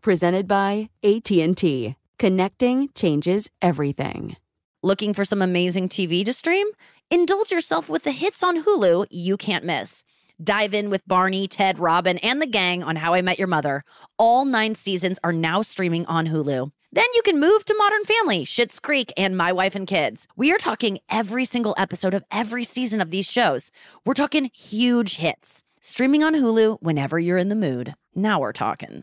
Presented by AT&T. Connecting changes everything. Looking for some amazing TV to stream? Indulge yourself with the hits on Hulu you can't miss. Dive in with Barney, Ted, Robin, and the gang on How I Met Your Mother. All nine seasons are now streaming on Hulu. Then you can move to Modern Family, Schitt's Creek, and My Wife and Kids. We are talking every single episode of every season of these shows. We're talking huge hits. Streaming on Hulu whenever you're in the mood. Now we're talking.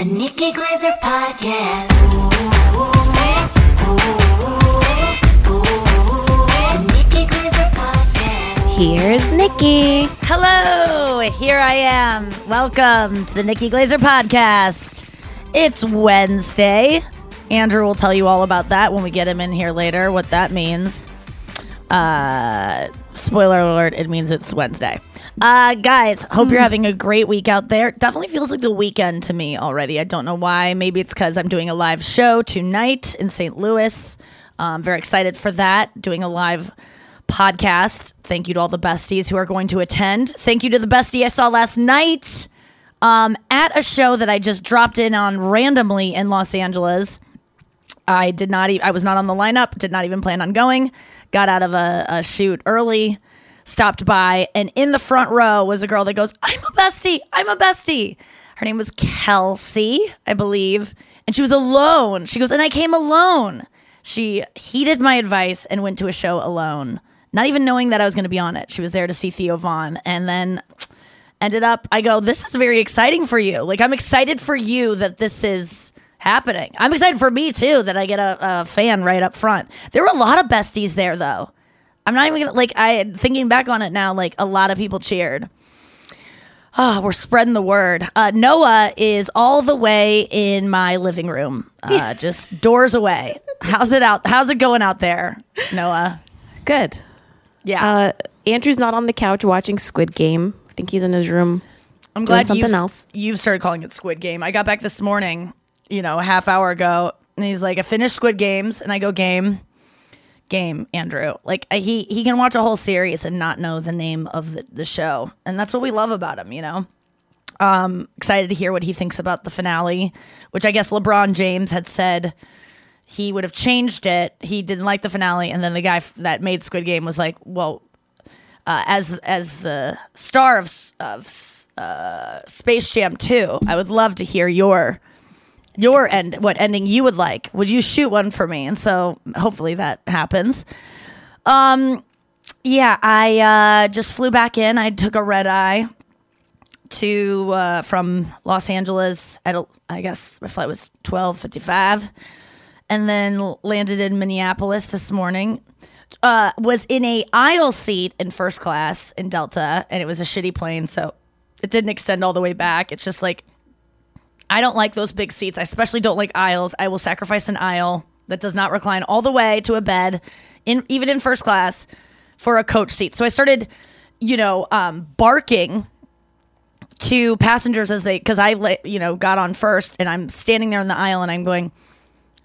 The Nikki Glazer Podcast. The Nikki Glazer Podcast. Here's Nikki. Hello, here I am. Welcome to the Nikki Glazer podcast. It's Wednesday. Andrew will tell you all about that when we get him in here later, what that means. Uh, spoiler alert, it means it's Wednesday. Uh, guys, hope you're having a great week out there. Definitely feels like the weekend to me already. I don't know why. Maybe it's because I'm doing a live show tonight in St. Louis. I'm very excited for that. Doing a live podcast. Thank you to all the besties who are going to attend. Thank you to the bestie I saw last night um, at a show that I just dropped in on randomly in Los Angeles. I did not. E- I was not on the lineup. Did not even plan on going. Got out of a, a shoot early. Stopped by, and in the front row was a girl that goes, "I'm a bestie. I'm a bestie." Her name was Kelsey, I believe, and she was alone. She goes, and I came alone. She heeded my advice and went to a show alone, not even knowing that I was going to be on it. She was there to see Theo Von, and then ended up. I go, this is very exciting for you. Like I'm excited for you that this is happening. I'm excited for me too that I get a, a fan right up front. There were a lot of besties there though. I'm not even gonna like. I thinking back on it now, like a lot of people cheered. Oh, we're spreading the word. Uh, Noah is all the way in my living room, uh, just doors away. How's it out? How's it going out there, Noah? Good. Yeah, Uh, Andrew's not on the couch watching Squid Game. I think he's in his room. I'm glad something you've, else. You've started calling it Squid Game. I got back this morning, you know, a half hour ago, and he's like, "I finished Squid Games," and I go, "Game, game, Andrew." Like he he can watch a whole series and not know the name of the, the show, and that's what we love about him, you know. Um, excited to hear what he thinks about the finale, which I guess LeBron James had said he would have changed it. He didn't like the finale, and then the guy that made Squid Game was like, "Well, uh, as as the star of of uh, Space Jam 2, I would love to hear your your end what ending you would like. Would you shoot one for me?" And so hopefully that happens. Um, yeah, I uh, just flew back in. I took a red eye to uh, from Los Angeles at I guess my flight was twelve fifty five, and then landed in Minneapolis this morning. Uh, was in a aisle seat in first class in Delta, and it was a shitty plane, so it didn't extend all the way back. It's just like I don't like those big seats. I especially don't like aisles. I will sacrifice an aisle that does not recline all the way to a bed, in even in first class, for a coach seat. So I started, you know, um, barking to passengers as they because I you know got on first and I'm standing there in the aisle and I'm going,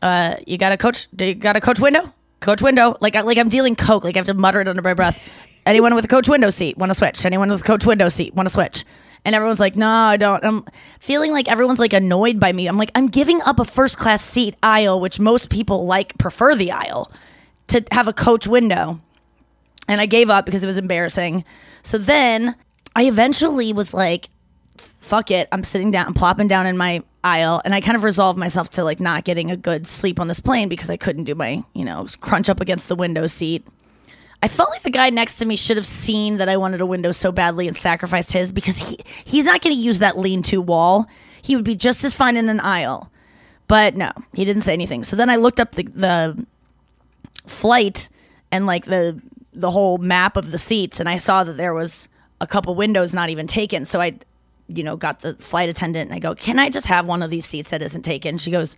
uh, you got a coach? Do you got a coach window? Coach window? Like I like I'm dealing coke. Like I have to mutter it under my breath. Anyone with a coach window seat want to switch? Anyone with a coach window seat want to switch? And everyone's like, no, I don't. I'm feeling like everyone's like annoyed by me. I'm like, I'm giving up a first class seat aisle, which most people like prefer the aisle, to have a coach window and I gave up because it was embarrassing. So then I eventually was like, fuck it. I'm sitting down, I'm plopping down in my aisle, and I kind of resolved myself to like not getting a good sleep on this plane because I couldn't do my, you know, crunch up against the window seat. I felt like the guy next to me should have seen that I wanted a window so badly and sacrificed his because he he's not going to use that lean-to wall. He would be just as fine in an aisle. But no, he didn't say anything. So then I looked up the, the flight and like the the whole map of the seats and I saw that there was a couple windows not even taken. So I you know got the flight attendant and I go, "Can I just have one of these seats that isn't taken?" She goes,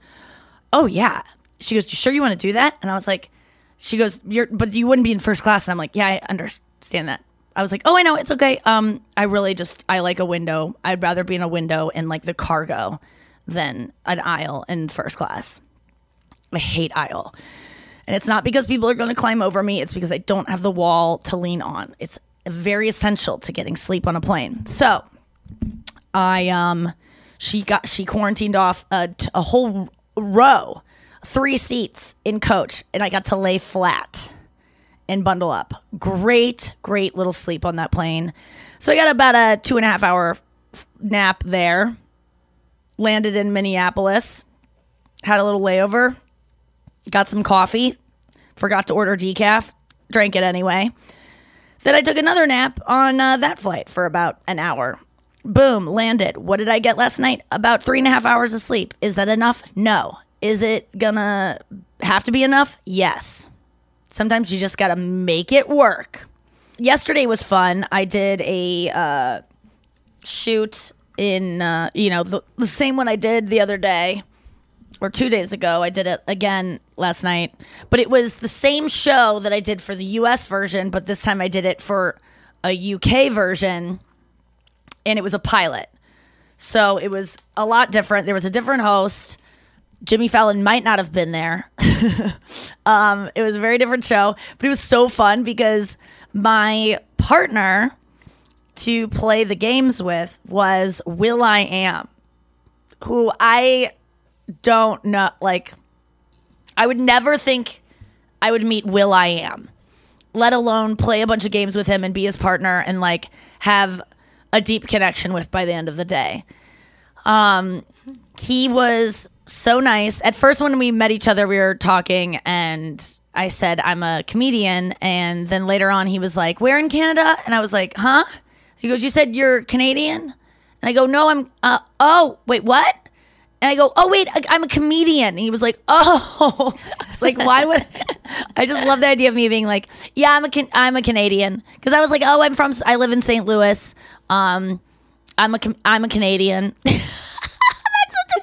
"Oh yeah." She goes, "You sure you want to do that?" And I was like, she goes, "You're but you wouldn't be in first class." And I'm like, "Yeah, I understand that." I was like, "Oh, I know, it's okay." Um I really just I like a window. I'd rather be in a window in like the cargo than an aisle in first class. I hate aisle. And it's not because people are going to climb over me, it's because I don't have the wall to lean on. It's very essential to getting sleep on a plane. So, I um she got she quarantined off a, a whole row, three seats in coach and I got to lay flat and bundle up. Great, great little sleep on that plane. So I got about a two and a half hour nap there. Landed in Minneapolis, had a little layover, got some coffee, forgot to order decaf, drank it anyway. Then I took another nap on uh, that flight for about an hour. Boom, landed. What did I get last night? About three and a half hours of sleep. Is that enough? No. Is it gonna have to be enough? Yes. Sometimes you just gotta make it work. Yesterday was fun. I did a uh, shoot in, uh, you know, the, the same one I did the other day or two days ago. I did it again last night, but it was the same show that I did for the US version, but this time I did it for a UK version, and it was a pilot. So it was a lot different. There was a different host. Jimmy Fallon might not have been there. um, it was a very different show, but it was so fun because my partner to play the games with was Will I Am, who I don't know. Like, I would never think I would meet Will I Am, let alone play a bunch of games with him and be his partner and like have a deep connection with by the end of the day. Um, he was so nice. At first, when we met each other, we were talking, and I said, I'm a comedian. And then later on, he was like, Where in Canada? And I was like, Huh? He goes, You said you're Canadian? And I go, No, I'm, uh, oh, wait, what? And I go, Oh, wait, I'm a comedian. And he was like, Oh, it's like, why would I just love the idea of me being like, Yeah, I'm a, can- I'm a Canadian. Cause I was like, Oh, I'm from, I live in St. Louis. Um, I'm a, I'm a Canadian.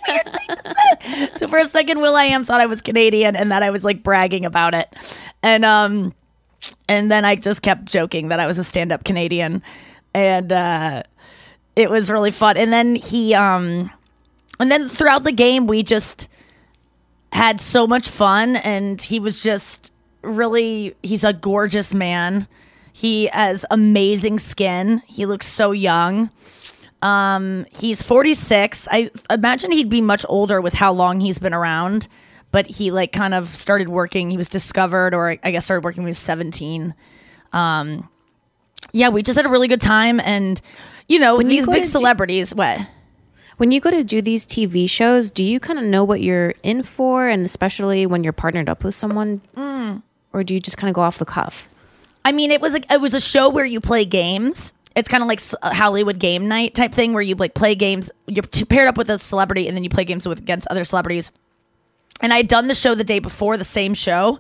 say. So for a second, Will I Am thought I was Canadian and that I was like bragging about it, and um, and then I just kept joking that I was a stand-up Canadian, and uh, it was really fun. And then he um, and then throughout the game we just had so much fun, and he was just really he's a gorgeous man. He has amazing skin. He looks so young. Um, he's 46. I imagine he'd be much older with how long he's been around, but he like kind of started working. He was discovered, or I guess started working when he was 17. Um, yeah, we just had a really good time, and you know When these go big to do- celebrities. what? When you go to do these TV shows, do you kind of know what you're in for, and especially when you're partnered up with someone, or do you just kind of go off the cuff? I mean, it was a, it was a show where you play games, it's kind of like a Hollywood game night type thing where you like play games. You're paired up with a celebrity, and then you play games with against other celebrities. And I had done the show the day before, the same show,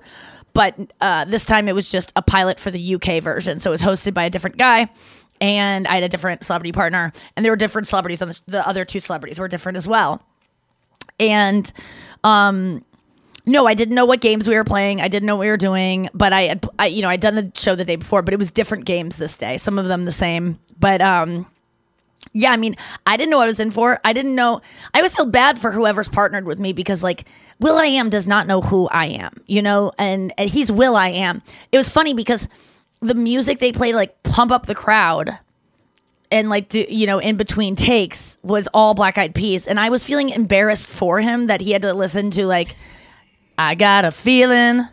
but uh, this time it was just a pilot for the UK version. So it was hosted by a different guy, and I had a different celebrity partner, and there were different celebrities on the, the other two celebrities were different as well. And um, no, I didn't know what games we were playing. I didn't know what we were doing, but I had, I, you know, I'd done the show the day before, but it was different games this day. Some of them the same, but um, yeah, I mean, I didn't know what I was in for. I didn't know. I always feel bad for whoever's partnered with me because like Will I Am does not know who I am, you know, and, and he's Will I Am. It was funny because the music they played like pump up the crowd and like do, you know in between takes was all black eyed peas and i was feeling embarrassed for him that he had to listen to like i got a feeling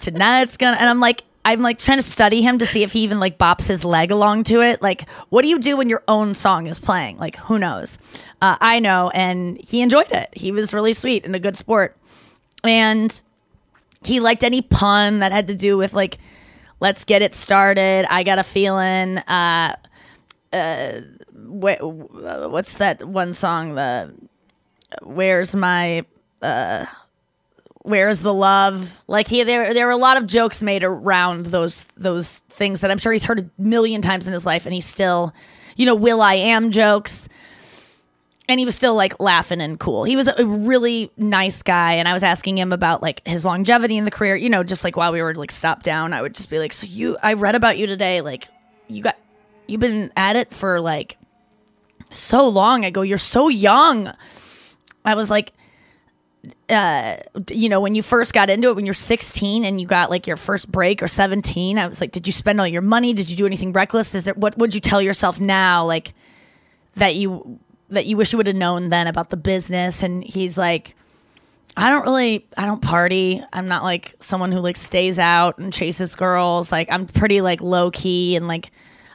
tonight's gonna and i'm like i'm like trying to study him to see if he even like bops his leg along to it. Like what do you do when your own song is playing? Like who knows? Uh, i know and he enjoyed it. He was really sweet and a good sport. And he liked any pun that had to do with like let's get it started i got a feeling uh uh, wh- what's that one song the where's my uh where's the love like he there there were a lot of jokes made around those those things that i'm sure he's heard a million times in his life and he's still you know will i am jokes and he was still like laughing and cool. He was a really nice guy, and I was asking him about like his longevity in the career. You know, just like while we were like stopped down, I would just be like, "So you, I read about you today. Like, you got, you've been at it for like so long." I go, "You're so young." I was like, uh, you know, when you first got into it, when you're 16 and you got like your first break or 17, I was like, did you spend all your money? Did you do anything reckless? Is there what would you tell yourself now, like that you that you wish you would have known then about the business? And he's like, I don't really, I don't party. I'm not like someone who like stays out and chases girls. Like I'm pretty like low key and like,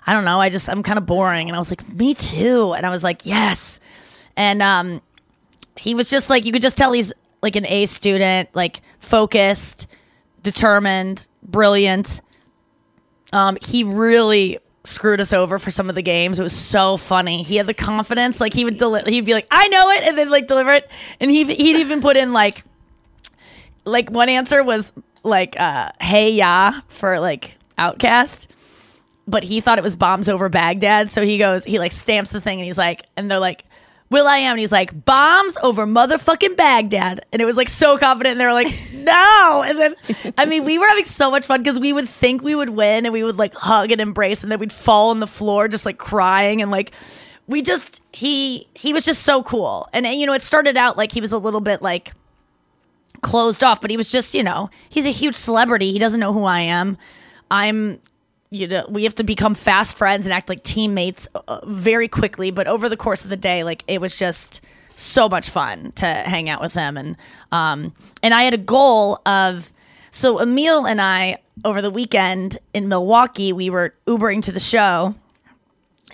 I don't know. I just I'm kind of boring. And I was like, me too. And I was like, yes. And um, he was just like you could just tell he's like an A student, like focused, determined, brilliant. Um, he really screwed us over for some of the games. It was so funny. He had the confidence, like he would deli- he'd be like, "I know it," and then like deliver it, and he he'd even put in like like one answer was like uh hey ya for like OutKast but he thought it was bombs over baghdad so he goes he like stamps the thing and he's like and they're like will i am. And he's like bombs over motherfucking baghdad. And it was like so confident. And they were like no. And then i mean we were having so much fun because we would think we would win and we would like hug and embrace and then we'd fall on the floor just like crying. And like we just he he was just so cool. And you know it started out like he was a little bit like closed off, but he was just, you know, he's a huge celebrity. He doesn't know who I am. I'm, you know, we have to become fast friends and act like teammates uh, very quickly. But over the course of the day, like it was just so much fun to hang out with him. And, um, and I had a goal of, so Emil and I over the weekend in Milwaukee, we were Ubering to the show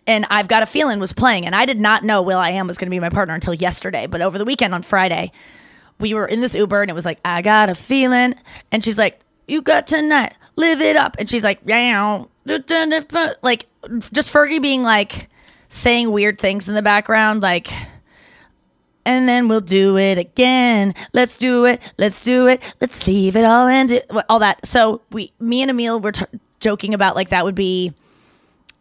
and I've got a feeling was playing, and I did not know Will I Am was going to be my partner until yesterday. But over the weekend on Friday, we were in this Uber, and it was like, I got a feeling, and she's like, You got tonight, live it up, and she's like, Yeah, like just Fergie being like saying weird things in the background, like. And then we'll do it again. Let's do it. Let's do it. Let's leave it all and all that. So we, me and Emil were t- joking about like that would be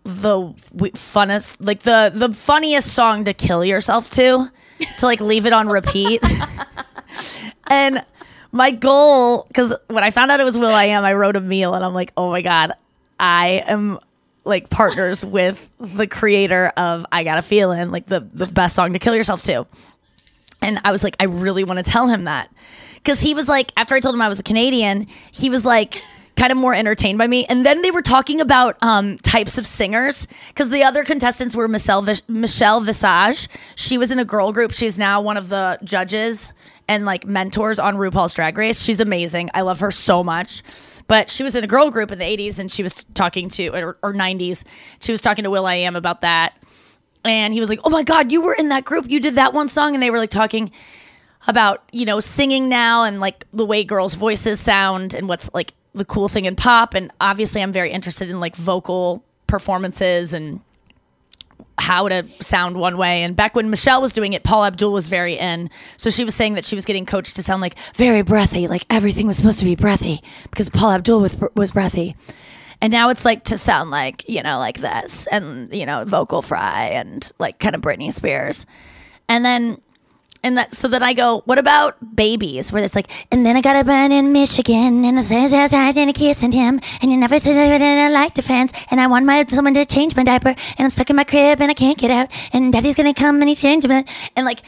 the funnest like the the funniest song to kill yourself to to like leave it on repeat and my goal because when i found out it was will i am i wrote Emil and i'm like oh my god i am like partners with the creator of i got a feeling like the the best song to kill yourself to and I was like, I really want to tell him that. Because he was like, after I told him I was a Canadian, he was like, kind of more entertained by me. And then they were talking about um, types of singers. Because the other contestants were Michelle, Vis- Michelle Visage. She was in a girl group. She's now one of the judges and like mentors on RuPaul's Drag Race. She's amazing. I love her so much. But she was in a girl group in the 80s and she was talking to, or, or 90s, she was talking to Will I Am about that and he was like, "Oh my god, you were in that group. You did that one song." And they were like talking about, you know, singing now and like the way girls' voices sound and what's like the cool thing in pop and obviously I'm very interested in like vocal performances and how to sound one way. And back when Michelle was doing it, Paula Abdul was very in. So she was saying that she was getting coached to sound like very breathy, like everything was supposed to be breathy because Paula Abdul was, was breathy. And now it's like to sound like, you know, like this and, you know, vocal fry and like kind of Britney Spears. And then and that so then I go, what about babies? Where it's like, and then I got a burn in Michigan, and the Thursday outside and a kissing him, and you never said that I like defense, and I want my someone to change my diaper, and I'm stuck in my crib and I can't get out, and Daddy's gonna come and he changed me, and like.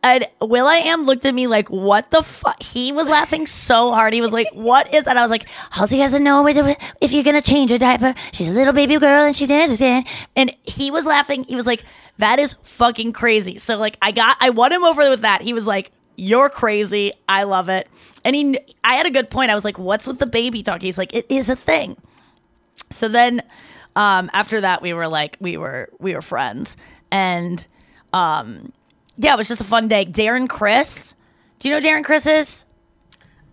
And Will I Am looked at me like, "What the fuck?" He was laughing so hard. He was like, "What is that?" I was like, "Halsey to know if you're gonna change her diaper. She's a little baby girl and she does it." And he was laughing. He was like, "That is fucking crazy." So like, I got, I won him over with that. He was like, "You're crazy. I love it." And he, I had a good point. I was like, "What's with the baby talk?" He's like, "It is a thing." So then, um, after that, we were like, we were, we were friends, and um, yeah, it was just a fun day. Darren Criss, do you know Darren Criss is?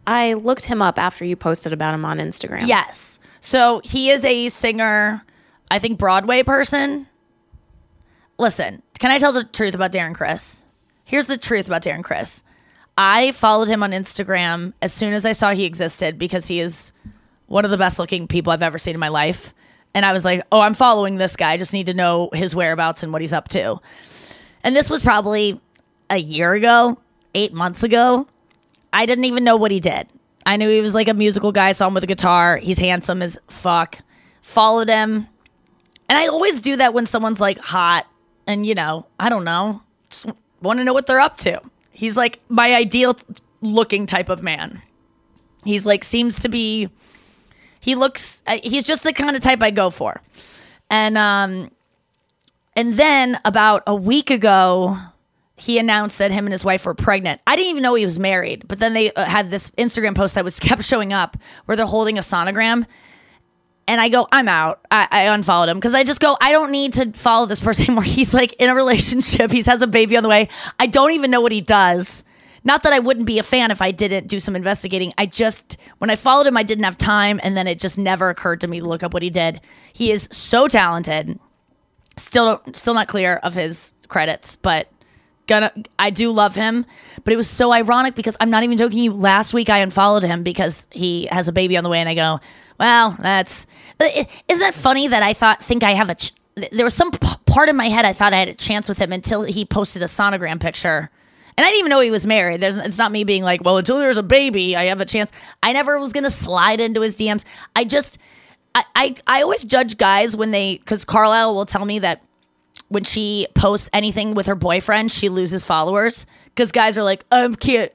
I looked him up after you posted about him on Instagram. Yes. So he is a singer, I think Broadway person. Listen, can I tell the truth about Darren Criss? Here's the truth about Darren Criss. I followed him on Instagram as soon as I saw he existed because he is one of the best looking people I've ever seen in my life. And I was like, oh, I'm following this guy. I just need to know his whereabouts and what he's up to. And this was probably a year ago, eight months ago. I didn't even know what he did. I knew he was like a musical guy, saw him with a guitar. He's handsome as fuck. Followed him. And I always do that when someone's like hot and, you know, I don't know, just want to know what they're up to. He's like my ideal looking type of man. He's like, seems to be, he looks, uh, he's just the kind of type I go for. And, um, and then about a week ago, he announced that him and his wife were pregnant. I didn't even know he was married, but then they uh, had this Instagram post that was kept showing up where they're holding a sonogram. And I go, I'm out. I, I unfollowed him because I just go, I don't need to follow this person anymore. He's like in a relationship. He has a baby on the way. I don't even know what he does. Not that I wouldn't be a fan if I didn't do some investigating. I just, when I followed him, I didn't have time. And then it just never occurred to me to look up what he did. He is so talented. Still, still not clear of his credits, but gonna I do love him, but it was so ironic because I'm not even joking you. Last week I unfollowed him because he has a baby on the way, and I go, well, that's isn't that funny that I thought think I have a. Ch- there was some p- part in my head I thought I had a chance with him until he posted a sonogram picture. And I didn't even know he was married. There's, it's not me being like, well, until there's a baby, I have a chance. I never was gonna slide into his DMs. I just, I, I, I always judge guys when they, because Carlisle will tell me that when she posts anything with her boyfriend, she loses followers because guys are like, I can't,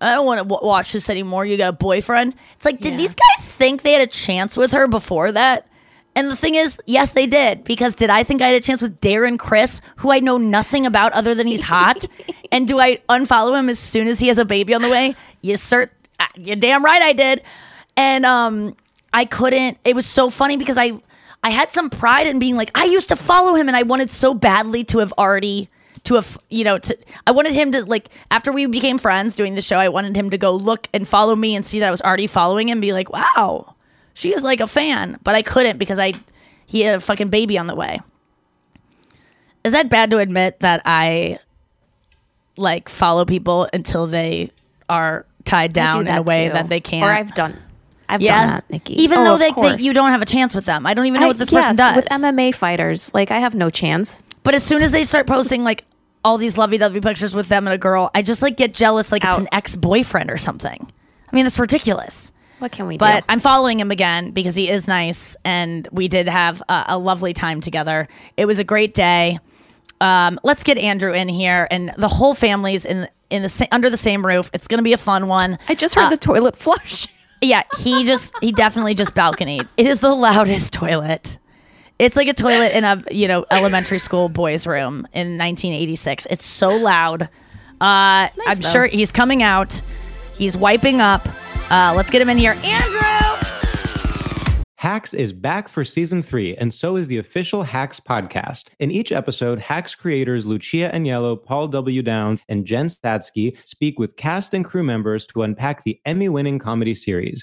I don't want to w- watch this anymore. You got a boyfriend. It's like, did these guys think they had a chance with her before that? And the thing is, yes, they did. Because did I think I had a chance with Darren Criss, who I know nothing about other than he's hot? and do I unfollow him as soon as he has a baby on the way? You cert, ah, you damn right I did. And um, I couldn't. It was so funny because I I had some pride in being like, I used to follow him and I wanted so badly to have already to have you know to I wanted him to like after we became friends doing the show, I wanted him to go look and follow me and see that I was already following him and be like, Wow, she is like a fan. But I couldn't because I he had a fucking baby on the way. Is that bad to admit that I like follow people until they are tied I do down in a way too. that they can't? Or I've done. I've yeah, done that, Nikki. Even Oh, though they, they you don't have a chance with them. I don't even know I- what this yes, person does. with MMA fighters. Like I have no chance. But as soon as they start posting like all these lovey-dovey pictures with them and a girl, I just like get jealous like it's an ex-boyfriend or something. I mean, that's ridiculous. What can we But do? But I'm following him again because he is nice and we did have a, a lovely time together. It was a great day. Um, let's get Andrew in here and the whole family's in in the sa- under the same roof. It's going to be a fun one. I just heard Uh, the toilet flush. yeah, he just he definitely just balconied. It is the loudest toilet. It's like a toilet in a you know elementary school boys' room in 1986. It's so loud. Uh, I'm though. sure he's coming out. He's wiping up. Uh, let's get him in here, Andrew. Hacks is back for season three, and so is the official Hacks podcast. In each episode, Hacks creators Lucia Aniello, Paul W. Downs, and Jen Statsky speak with cast and crew members to unpack the Emmy winning comedy series.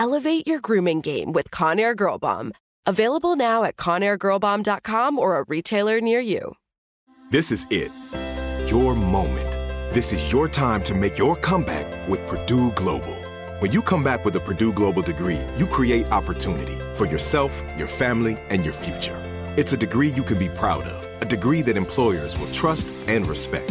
Elevate your grooming game with Conair Girl Bomb. Available now at ConairGirlBomb.com or a retailer near you. This is it. Your moment. This is your time to make your comeback with Purdue Global. When you come back with a Purdue Global degree, you create opportunity for yourself, your family, and your future. It's a degree you can be proud of, a degree that employers will trust and respect.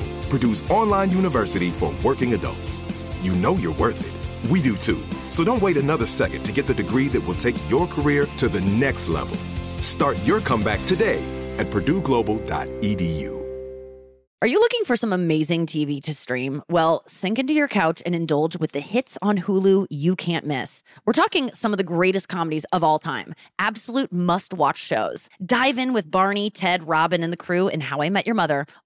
Purdue's online university for working adults. You know you're worth it. We do too. So don't wait another second to get the degree that will take your career to the next level. Start your comeback today at purdueglobal.edu. Are you looking for some amazing TV to stream? Well, sink into your couch and indulge with the hits on Hulu you can't miss. We're talking some of the greatest comedies of all time, absolute must watch shows. Dive in with Barney, Ted, Robin, and the crew in How I Met Your Mother.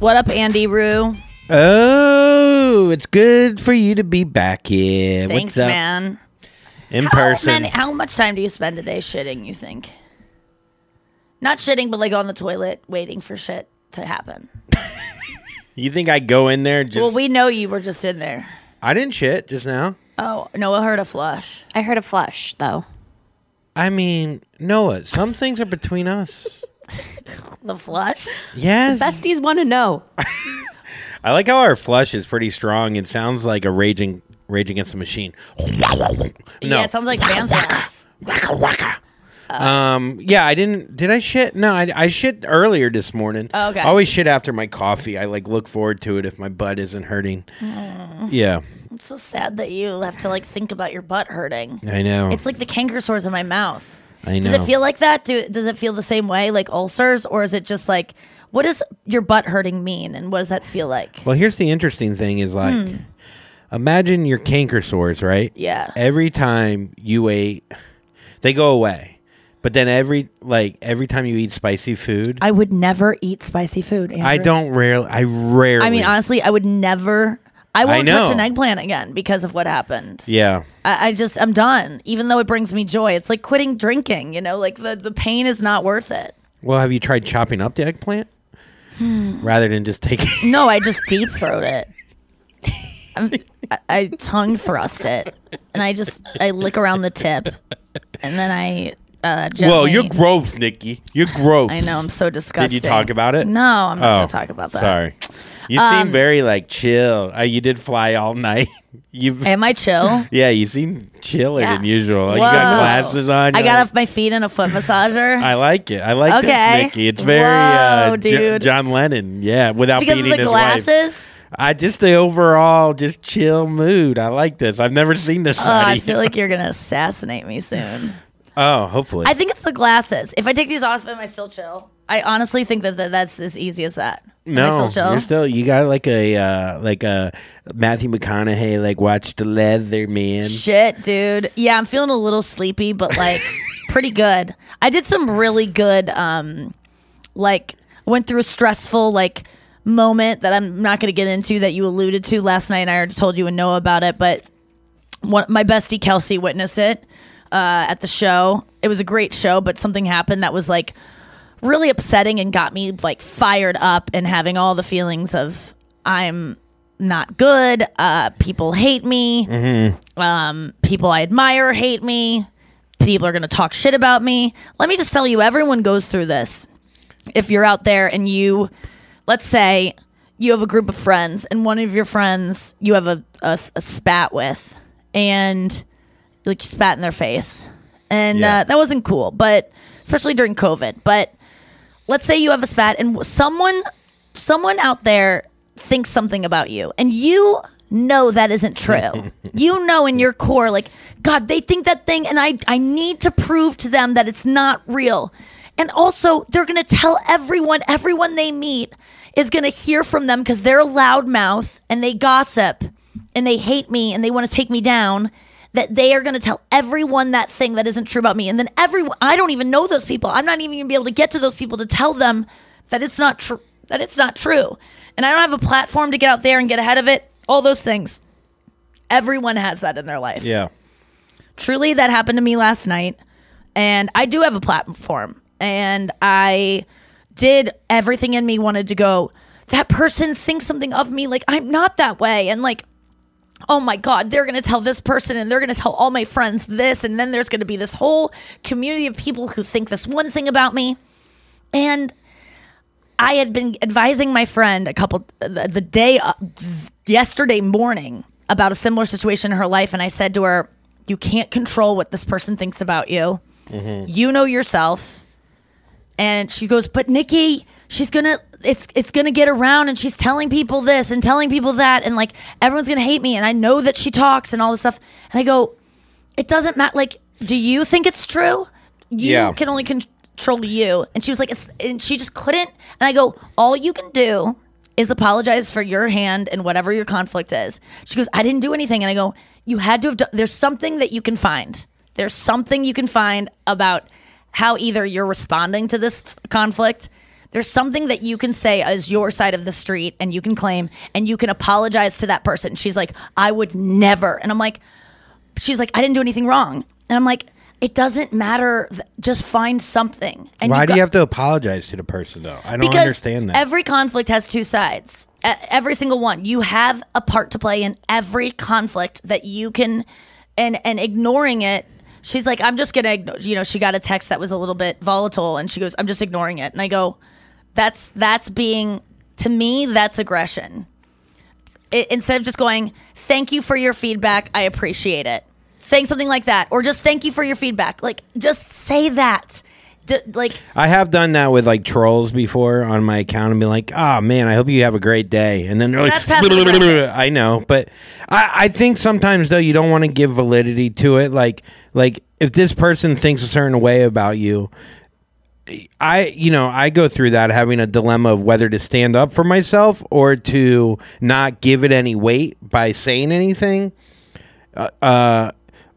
What up, Andy Rue? Oh, it's good for you to be back here. Thanks, What's up? man. In How person. many- how much time do you spend a day shitting, you think? Not shitting, but like on the toilet waiting for shit to happen. You think I go in there just well, we know you were just in there. I didn't shit just now. Oh, Noah heard a flush. I heard a flush though. I mean, Noah, some things are between us. The flush? Yes. Besties want to know. I like how our flush is pretty strong. It sounds like a raging rage against the machine. No. Yeah, it sounds like Xanax. Waka waka. um. Yeah, I didn't. Did I shit? No, I, I shit earlier this morning. Oh, okay. I always shit after my coffee. I like look forward to it if my butt isn't hurting. Yeah, It's so sad that you have to like think about your butt hurting. I know. It's like the canker sores in my mouth. I know. Does it feel like that? Do, does it feel the same way, like ulcers, or is it just like what does your butt hurting mean, and what does that feel like? Well, here's the interesting thing: is like, Hmm. imagine your canker sores, right? Yeah. Every time you ate, They go away. But then every like every time you eat spicy food, I would never eat spicy food. Andrew. I don't rarely. I rarely. I mean, honestly, I would never. I won't touch an eggplant again because of what happened. Yeah. I, I just I'm done. Even though it brings me joy, it's like quitting drinking. You know, like the the pain is not worth it. Well, have you tried chopping up the eggplant rather than just taking? No, I just deep throat it. I'm, I, I tongue thrust it, and I just I lick around the tip, and then I. Uh, gently- you're gross, Nikki. You're gross. I know I'm so disgusting. Did you talk about it? No, I'm not Oh, gonna talk about that. Sorry. You Um, seem very like chill. Uh, you did fly all night. you Am I chill? Yeah, you seem chiller Yeah. than usual. You got glasses on. I got like- off my feet in a foot massager. I like it. I like Okay. this, Nikki. It's very Whoa, uh, J-. John Lennon. Yeah, without because of beating the his glasses. wife. I just the overall just chill mood. I like this. I've never seen this Oh. I feel like you're gonna assassinate me soon. oh, hopefully. I think it's the glasses. If I take these off, am I still chill? I honestly think that, that that's as easy as that. No, still chill? you're still. You got like a uh, like a Matthew McConaughey like watch the leather man. Shit, dude. Yeah, I'm feeling a little sleepy, but like pretty good. I did some really good um like went through a stressful like moment that I'm not going to get into that you alluded to last night and I already told you and Noah about it, but one, my bestie Kelsey witnessed it uh, at the show. It was a great show, but something happened that was like really upsetting and got me like fired up and having all the feelings of I'm not good. Uh, people hate me. Um, people I admire hate me. People are going to talk shit about me. Let me just tell you, everyone goes through this. If you're out there and you, let's say, you have a group of friends and one of your friends you have a, a, a spat with and like you spat in their face. And Yeah. uh, that wasn't cool, but especially during COVID. But let's say you have a spat and someone someone out there thinks something about you and you know that isn't true. you know in your core like god they think that thing and I I need to prove to them that it's not real. And also they're going to tell everyone everyone they meet is going to hear from them cuz they're a loudmouth and they gossip and they hate me and they want to take me down that they are going to tell everyone that thing that isn't true about me and then everyone I don't even know those people. I'm not even going to be able to get to those people to tell them that it's not true that it's not true. And I don't have a platform to get out there and get ahead of it. All those things. Everyone has that in their life. Yeah. Truly that happened to me last night and I do have a platform and I did everything in me wanted to go that person thinks something of me like I'm not that way and like oh my god they're going to tell this person and they're going to tell all my friends this and then there's going to be this whole community of people who think this one thing about me. And I had been advising my friend a couple the, the day uh, yesterday morning about a similar situation in her life and I said to her you can't control what this person thinks about you. You know yourself. And she goes but nikki she's gonna it's it's gonna get around and she's telling people this and telling people that and like everyone's gonna hate me and i know that she talks and all this stuff. And i go it doesn't matter like do you think it's true? You Yeah. can only control you. And she was like it's and she just couldn't. And i go all you can do is apologize for your hand and whatever your conflict is. She goes i didn't do anything. And i go you had to have done there's something that you can find. There's something you can find about how either you're responding to this f- conflict there's something that you can say as your side of the street and you can claim and you can apologize to that person she's like i would never and i'm like she's like i didn't do anything wrong and i'm like it doesn't matter just find something and Why do got- you have to apologize to the person though? I don't because understand that. every conflict has two sides. Every single one. You have a part to play in every conflict that you can, and and ignoring it. She's like, I'm just gonna, igno-" you know, she got a text that was a little bit volatile, and she goes, I'm just ignoring it, and I go, that's that's being to me that's aggression. I instead of just going, thank you for your feedback, I appreciate it. Saying something like that, or just thank you for your feedback. Like, just say that. D- like, I have done that with like trolls before on my account and be like, "Oh man, I hope you have a great day," and then they're like, "I know," but I, I think sometimes though you don't want to give validity to it. Like, like if this person thinks a certain way about you, I, you know, I go through that having a dilemma of whether to stand up for myself or to not give it any weight by saying anything. Uh, uh,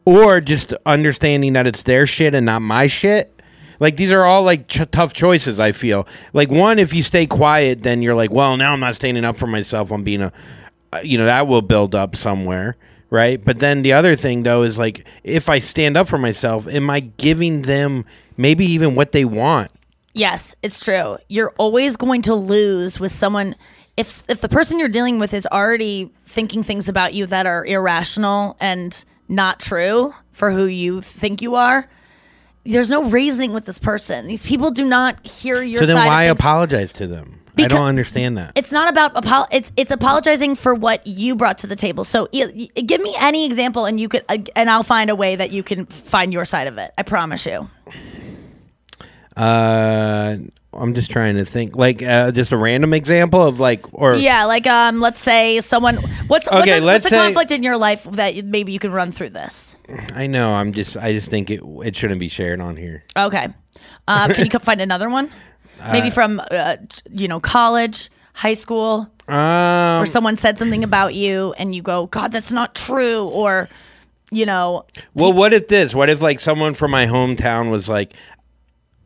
or just understanding that it's their shit and not my shit. Like these are all like ch- tough choices. I feel like one, if you stay quiet, then you're like, well, now I'm not standing up for myself. I'm being a, uh, you know, that will build up somewhere, right? But then the other thing though is like, if I stand up for myself, am I giving them maybe even what they want? Yes, it's true. You're always going to lose with someone if if the person you're dealing with is already thinking things about you that are irrational and not true for who you think you are. There's no reasoning with this person. These people do not hear your so then why apologize to them? I Because- don't understand that. It's not about apo- it's it's apologizing for what you brought to the table. So give me any example, and you could, uh, and I'll find a way that you can find your side of it. I promise you. Uh, I'm just trying to think, like uh, just a random example of like, or yeah, like um, let's say someone. What's Okay, what's, a, let's what's a say- conflict in your life that maybe you can run through this? I know. I'm just. I just think it. It shouldn't be shared on here. Okay, um, can you co- find another one? Maybe from uh, you know college, high school, Um, where someone said something about you, and you go, "God, that's not true," or you know, Well, what if this? What if like someone from my hometown was like,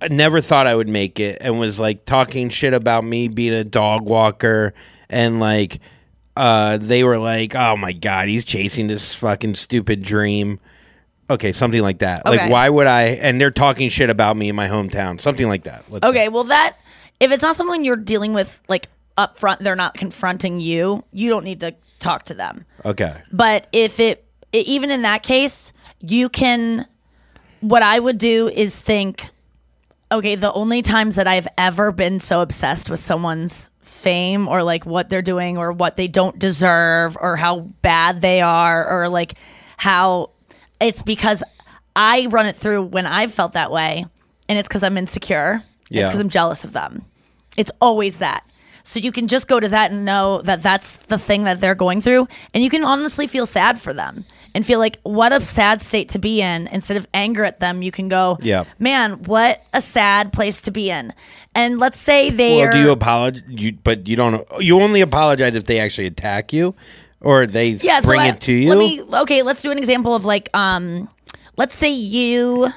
I never thought I would make it, and was like talking shit about me being a dog walker, and like, uh, they were like, "Oh my god, he's chasing this fucking stupid dream." Okay, something like that. Okay. Like, why would I? And they're talking shit about me in my hometown, something like that. Let's Okay, well that if it's not someone you're dealing with like up front, they're not confronting you. You don't need to talk to them. Okay. But if it i- even in that case, you can what I would do is think okay, the only times that I've ever been so obsessed with someone's fame or like what they're doing or what they don't deserve or how bad they are or like how it's because I run it through when I've felt that way and it's because I'm insecure. Yeah. It's because I'm jealous of them. It's always that. So you can just go to that and know that that's the thing that they're going through. And you can honestly feel sad for them and feel like, what a sad state to be in. Instead of anger at them, you can go, Yeah. man, what a sad place to be in. And let's say they Well, do you apologize? You, but you don't. You only apologize if they actually attack you, or they yeah, so bring I- it to you. Let me okay, let's do an example of like um let's say you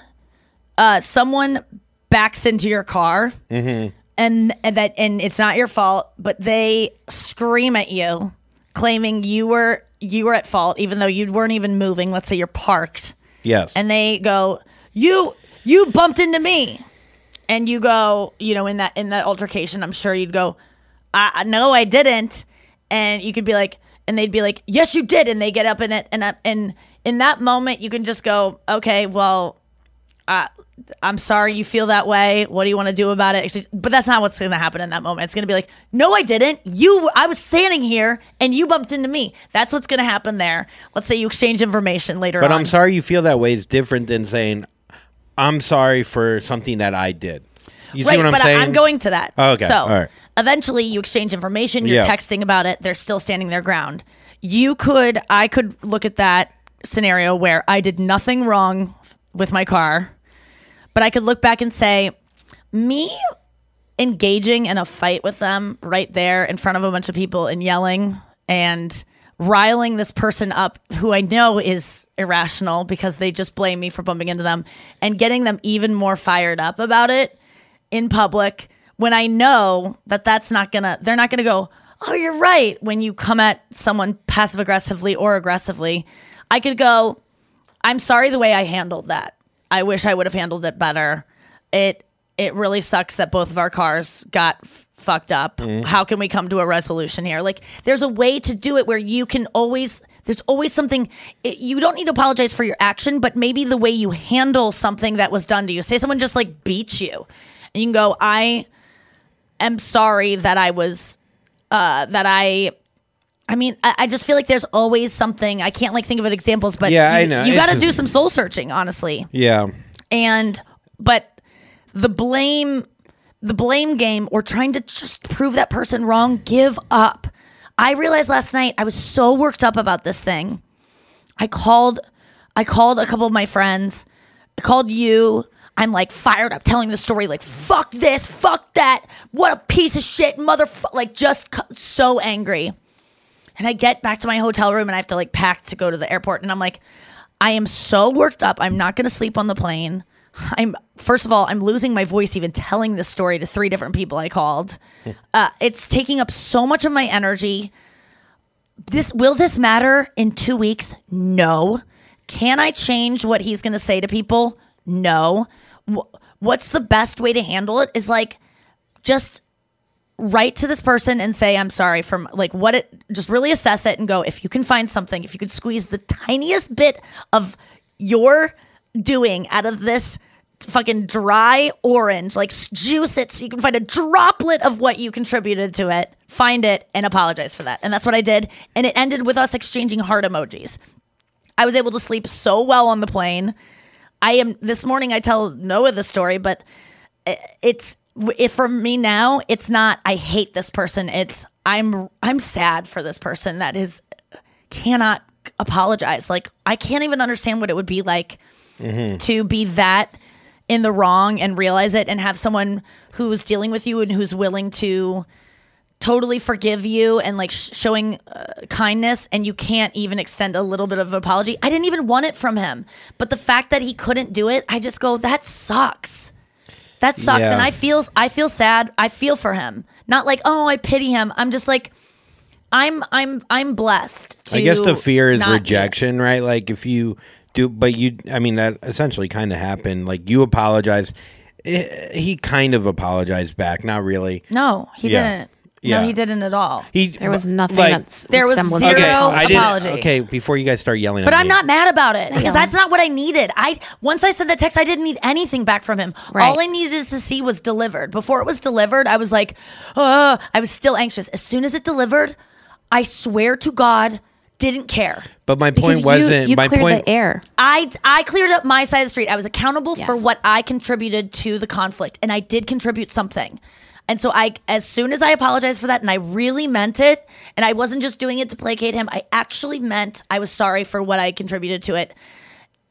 uh someone backs into your car mm-hmm. and, and that and it's not your fault, but they scream at you claiming you were you were at fault even though you weren't even moving. Let's say you're parked Yes. and they go, "You you bumped into me," and you go, you know, in that in that altercation, I'm sure you'd go, "I I- no, I didn't," and you could be like, and they'd be like, "Yes, you did," and they get up in it, and up- and in that moment, you can just go, "Okay, well." Uh, I'm sorry you feel that way. What do you want to do about it? But that's not what's going to happen in that moment. It's going to be like, no, I didn't. You, I was standing here and you bumped into me. That's what's going to happen there. Let's say you exchange information later But on. I'm sorry you feel that way is different than saying I'm sorry for something that I did. You see right, what I'm saying? but saying? I'm going to that. Oh, okay. So All right. Eventually you exchange information, you're Yeah. texting about it, they're still standing their ground. You could I could look at that scenario where I did nothing wrong with my car, but I could look back and say, me engaging in a fight with them right there in front of a bunch of people and yelling and riling this person up who I know is irrational because they just blame me for bumping into them and getting them even more fired up about it in public when I know that that's not gonna, they're not gonna go, oh, you're right. When you come at someone passive aggressively or aggressively, I could go, I'm sorry the way I handled that. I wish I would have handled it better. It it really sucks that both of our cars got f- fucked up. Mhm. How can we come to a resolution here? Like there's a way to do it where you can always there's always something it, you don't need to apologize for your action, but maybe the way you handle something that was done to you. Say someone just like beats you. And you can go, "I am sorry that I was uh that I I mean, I, I just feel like there's always something. I can't like think of examples, but Yeah, I know. You got to do some soul searching, honestly. yeah. And but the blame, the blame game, or trying to just prove that person wrong, give up. I realized last night I was so worked up about this thing. I called, I called a couple of my friends. I called you. I'm like fired up telling the story, like, fuck this, fuck that. What a piece of shit, motherfucker. Like, just c- so angry. And I get back to my hotel room and I have to like pack to go to the airport. And I'm like, I am so worked up. I'm not going to sleep on the plane. I'm first of all, I'm losing my voice even telling this story to three different people I called. Uh, it's taking up so much of my energy. This will this matter in two weeks? No. Can I change what he's going to say to people? No. What's the best way to handle it? Is like just write to this person and say i'm sorry from like what it just really assess it and go if you can find something if you could squeeze the tiniest bit of your doing out of this fucking dry orange like juice it so you can find a droplet of what you contributed to it find it and apologize for that and that's what i did and it ended with us exchanging heart emojis i was able to sleep so well on the plane i am this morning i tell noah the story but it's if for me now it's not i hate this person. It's i'm i'm sad for this person that is cannot apologize. Like i can't even understand what it would be like mm-hmm. to be that in the wrong and realize it and have someone who's dealing with you and who's willing to totally forgive you and like sh- showing uh, kindness and you can't even extend a little bit of an apology i didn't even want it from him but the fact that he couldn't do it i just go that sucks that sucks Yeah. and i feel i feel sad i feel for him not like oh i pity him i'm just like i'm i'm i'm blessed to I guess the fear is not do it. rejection, right? Like if you do, but you, I mean, that essentially kind of happened. Like you apologize. Eh, He kind of apologized back, not really. no he Yeah. didn't Yeah. no he didn't at all He There was nothing like- that's There was semblance zero okay, I didn't- apology. Okay, before you guys start yelling But at I'm me. not mad about it because that's not what I needed. I once I sent that text, I didn't need anything back from him. Right. All I needed to see was delivered. Before it was delivered, I was like, uh, I was still anxious. As soon as it delivered, I swear to God, didn't care. But my point you, wasn't. you my cleared point. the air. I I cleared up my side of the street. I was accountable for what I contributed to the conflict, and I did contribute something. And so I, as soon as I apologized for that, and I really meant it, and I wasn't just doing it to placate him. I actually meant I was sorry for what I contributed to it,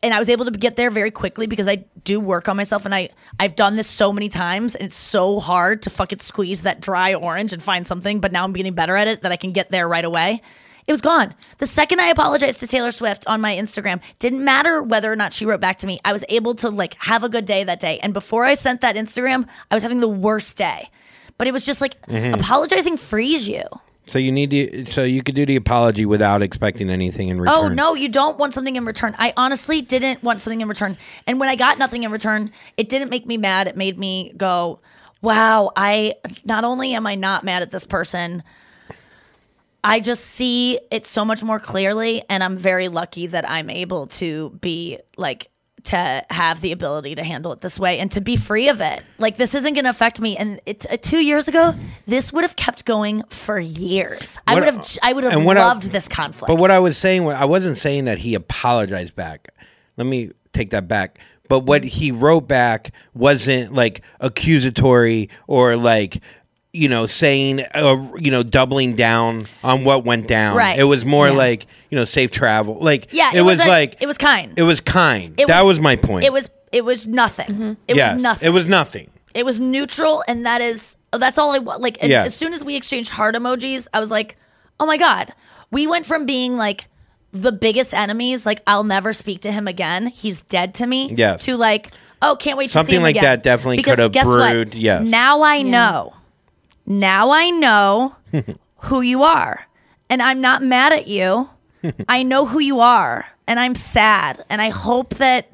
and I was able to get there very quickly because I do work on myself, and I I've done this so many times, and it's so hard to fucking squeeze that dry orange and find something. But now I'm getting better at it that I can get there right away. It was gone. The second I apologized to Taylor Swift on my Instagram, didn't matter whether or not she wrote back to me. I was able to like have a good day that day. And before I sent that Instagram, I was having the worst day. But it was just like Mhm. apologizing frees you. So you need to. So you could do the apology without expecting anything in return. Oh no, you don't want something in return. I honestly didn't want something in return. And when I got nothing in return, it didn't make me mad. It made me go, "Wow, I not only am I not mad at this person, I just see it so much more clearly and I'm very lucky that I'm able to be like to have the ability to handle it this way and to be free of it. Like this isn't going to affect me and it, uh, 2 years ago, this would have kept going for years. I would have I would have what I- loved this conflict. But what I was saying, I wasn't saying that he apologized back. Let me take that back. But what he wrote back wasn't like accusatory or like you know saying uh, you know doubling down on what went down. Right. It was more Yeah. like you know safe travel. Like Yeah, it, was, a- like it was kind. it was kind. It that was, my point. It was it was nothing. It yes, was nothing. It was nothing. It was neutral, and that is that's all I want. Like and Yes. as soon as we exchanged heart emojis, I was like, oh my god, we went from being like the biggest enemies, like I'll never speak to him again. He's dead to me. Yes. To like, oh, can't wait to see Something him like again. that definitely could have guess what? brewed, yes. Now I know. Now I know who you are, and I'm not mad at you. I know who you are, and I'm sad, and I hope that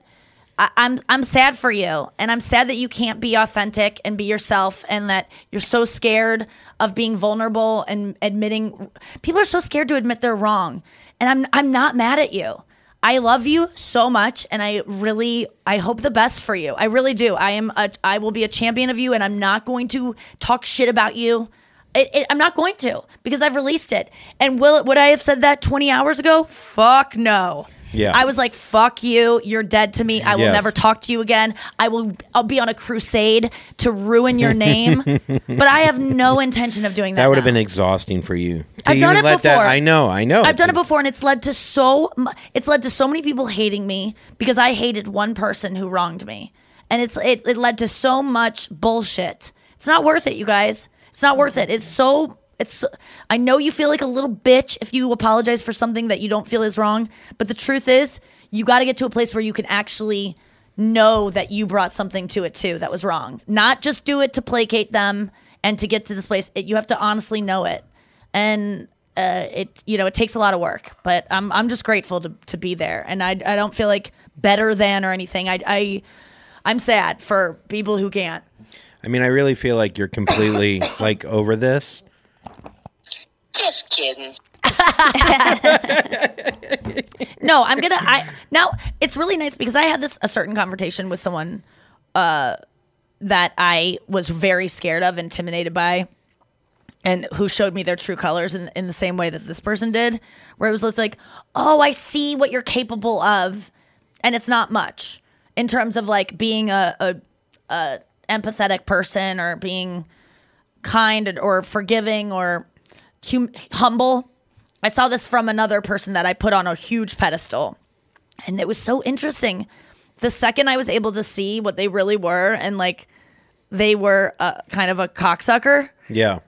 I, I'm I'm sad for you, and I'm sad that you can't be authentic and be yourself, and that you're so scared of being vulnerable and admitting. People are so scared to admit they're wrong, and I'm I'm not mad at you. I love you so much, and I really I hope the best for you. I really do. I am a I will be a champion of you, and I'm not going to talk shit about you. It, it, I'm not going to because I've released it. And will it, would I have said that 20 hours ago? Fuck no. Yeah. I was like, "Fuck you! You're dead to me. I will Yes. never talk to you again. I will. I'll be on a crusade to ruin your name." but I have no intention of doing that. That would have been exhausting for you. To I've done it let that- before. I know. I know. I've done it before, and it's led to so. It's led to so many people hating me because I hated one person who wronged me, and it's it, it led to so much bullshit. It's not worth it, you guys. It's not worth it. It's so it's I know you feel like a little bitch if you apologize for something that you don't feel is wrong, but the truth is, you got to get to a place where you can actually know that you brought something to it too that was wrong. Not just do it to placate them and to get to this place. It, you have to honestly know it. And uh, it you know it takes a lot of work, but I'm I'm just grateful to, to be there, and I I don't feel like better than or anything. I I I'm sad for people who can't. I mean, I really feel like you're completely like over this. Just kidding. no, I'm gonna. I now it's really nice because I had this a certain conversation with someone uh, that I was very scared of, intimidated by, and who showed me their true colors in in the same way that this person did, where it was like, oh, I see what you're capable of, and it's not much in terms of like being a, a, a empathetic person or being kind or forgiving or hum- humble. I saw this from another person that I put on a huge pedestal. And it was so interesting. The second I was able to see what they really were and like they were uh, kind of a cocksucker, Yeah.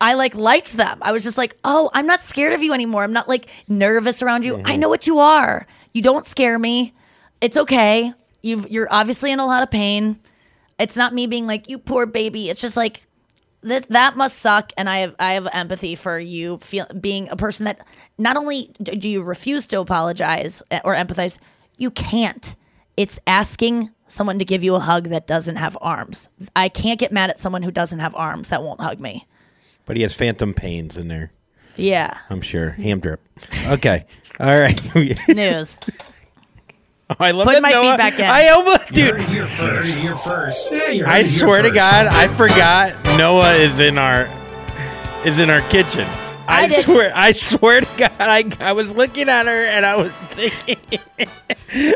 I like liked them. I was just like, oh, I'm not scared of you anymore. I'm not like nervous around you. I know what you are. You don't scare me. It's okay. You've, you're obviously in a lot of pain. It's not me being like, you poor baby. It's just like, that that must suck and i have i have empathy for you feel being a person that not only do you refuse to apologize eh, or empathize you can't it's asking someone to give you a hug that doesn't have arms i can't get mad at someone who doesn't have arms that won't hug me But he has phantom pains in there. yeah I'm sure. Ham drip. Okay. All right. news I love Put that my Noah- feedback in. I almost, dude. You're first. You're first. Yeah, you're I swear to God, I forgot Noah is in our is in our kitchen. I, I swear, I swear to God, I, I was looking at her and I was thinking,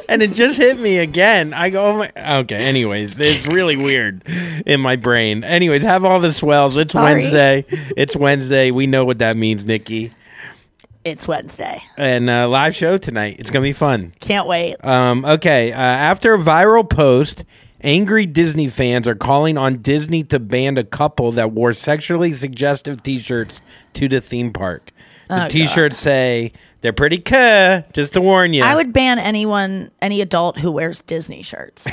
and it just hit me again. I go, oh my, okay. Anyways, it's really weird in my brain. Anyways, have all the swells. It's Sorry. Wednesday. It's Wednesday. We know what that means, Nikki. It's wednesday And uh, live show tonight. It's gonna be fun. can't wait Um, okay. Uh, after a viral post, angry Disney fans are calling on Disney to ban a couple that wore sexually suggestive T-shirts to the theme park. The Oh, T-shirts say they're pretty cuh. Just to warn you. i would ban anyone any adult who wears disney shirts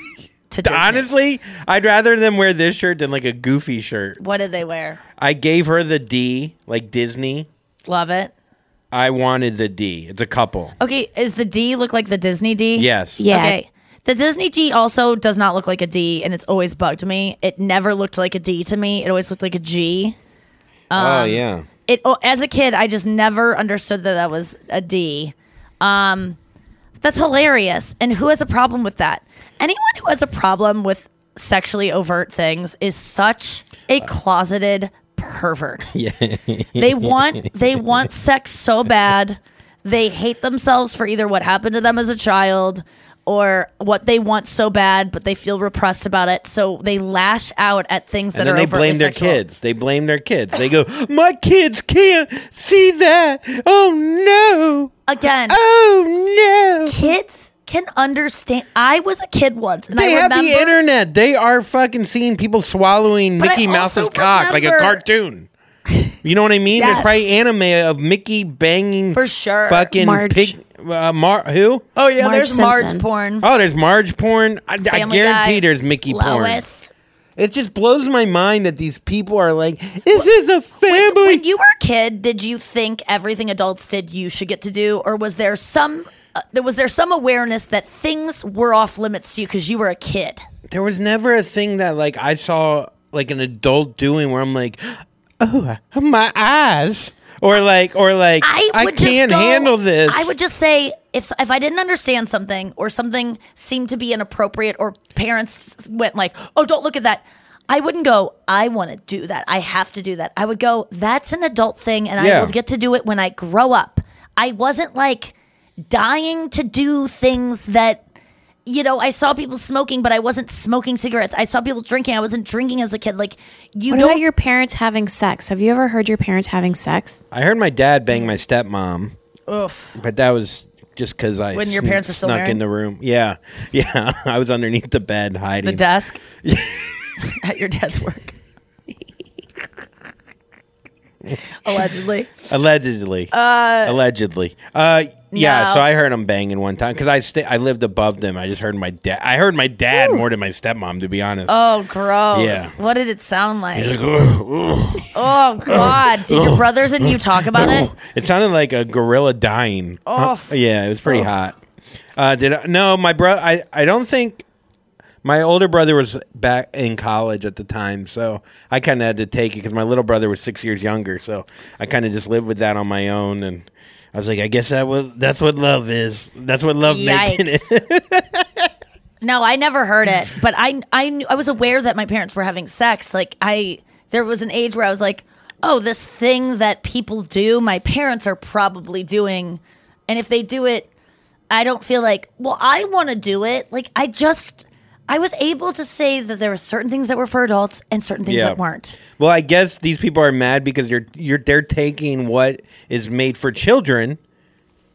to Disney. honestly, I'd rather them wear this shirt than like a goofy shirt. what did they wear I gave her the D, like Disney. love it I wanted the D. It's a couple. Okay, is the D look like the Disney D? Yes. Yeah. Okay. The Disney D also does not look like a D, and it's always bugged me. It never looked like a D to me. It always looked like a G. oh yeah. It oh, as a kid, I just never understood that that was a D. Um, that's hilarious. And who has a problem with that? Anyone who has a problem with sexually overt things is such a closeted pervert. Yeah. They want they want sex so bad. They hate themselves for either what happened to them as a child or what they want so bad, but they feel repressed about it. So they lash out at things that and then are they blame their sexual. kids. They blame their kids. They go, "My kids can't see that. Oh no! Again, Oh no!" kids can understand. I was a kid once, and They I have remember the internet. They are fucking seeing people swallowing Mickey also Mouse's cock like a cartoon. You know what I mean? There's probably anime of Mickey banging for sure. fucking Marge. pig. Uh, Mar- who? oh yeah, Marge there's Marge Simpson. porn. Oh, there's Marge porn. I, I guarantee Guy, there's Mickey porn. Lois. It just blows my mind that these people are like, "This is a family." When you were a kid, did you think everything adults did you should get to do, or was there some? Uh, there was there some awareness that things were off limits to you because you were a kid? there was never a thing that like I saw like an adult doing where I'm like, oh, my eyes, or like, or like, I, I, can't go- handle this. I would just say if if I didn't understand something or something seemed to be inappropriate or parents went like, "Oh, don't look at that." I wouldn't go, I want to do that. I have to do that. I would go, that's an adult thing and Yeah. I will get to do it when I grow up. I wasn't like dying to do things that you know, I saw people smoking, but I wasn't smoking cigarettes. I saw people drinking. I wasn't drinking as a kid. Like you What don't about your parents having sex? Have you ever heard your parents having sex? I heard my dad bang my stepmom, Oof. but that was just because I When your sn- parents were still snuck married? in the room. Yeah, yeah, I was underneath the bed hiding the desk at your dad's work. Allegedly. Allegedly. Uh, Allegedly. Uh, yeah. no. So I heard them banging one time because I sta I lived above them. I just heard my dad. I heard my dad more than my stepmom, to be honest. Oh, gross. Yeah. What did it sound like? Like, "Ugh, ugh." oh, God. Did your brothers and you talk about it? It sounded like a gorilla dying. Oh. Huh? Yeah, it was pretty hot. Uh, did I, no, my brother. I I don't think my older brother was back in college at the time, so I kind of had to take it because my little brother was six years younger. So I kind of just lived with that on my own, and I was like, I guess that was that's what love is. That's what love making it. No, I never heard it, but I I knew, I was aware that my parents were having sex. Like I there was an age where I was like, "Oh, this thing that people do, my parents are probably doing." And if they do it, I don't feel like, "Well, I want to do it." Like I just I was able to say that there were certain things that were for adults and certain things that weren't. Well, I guess these people are mad because you're you're they're taking what is made for children,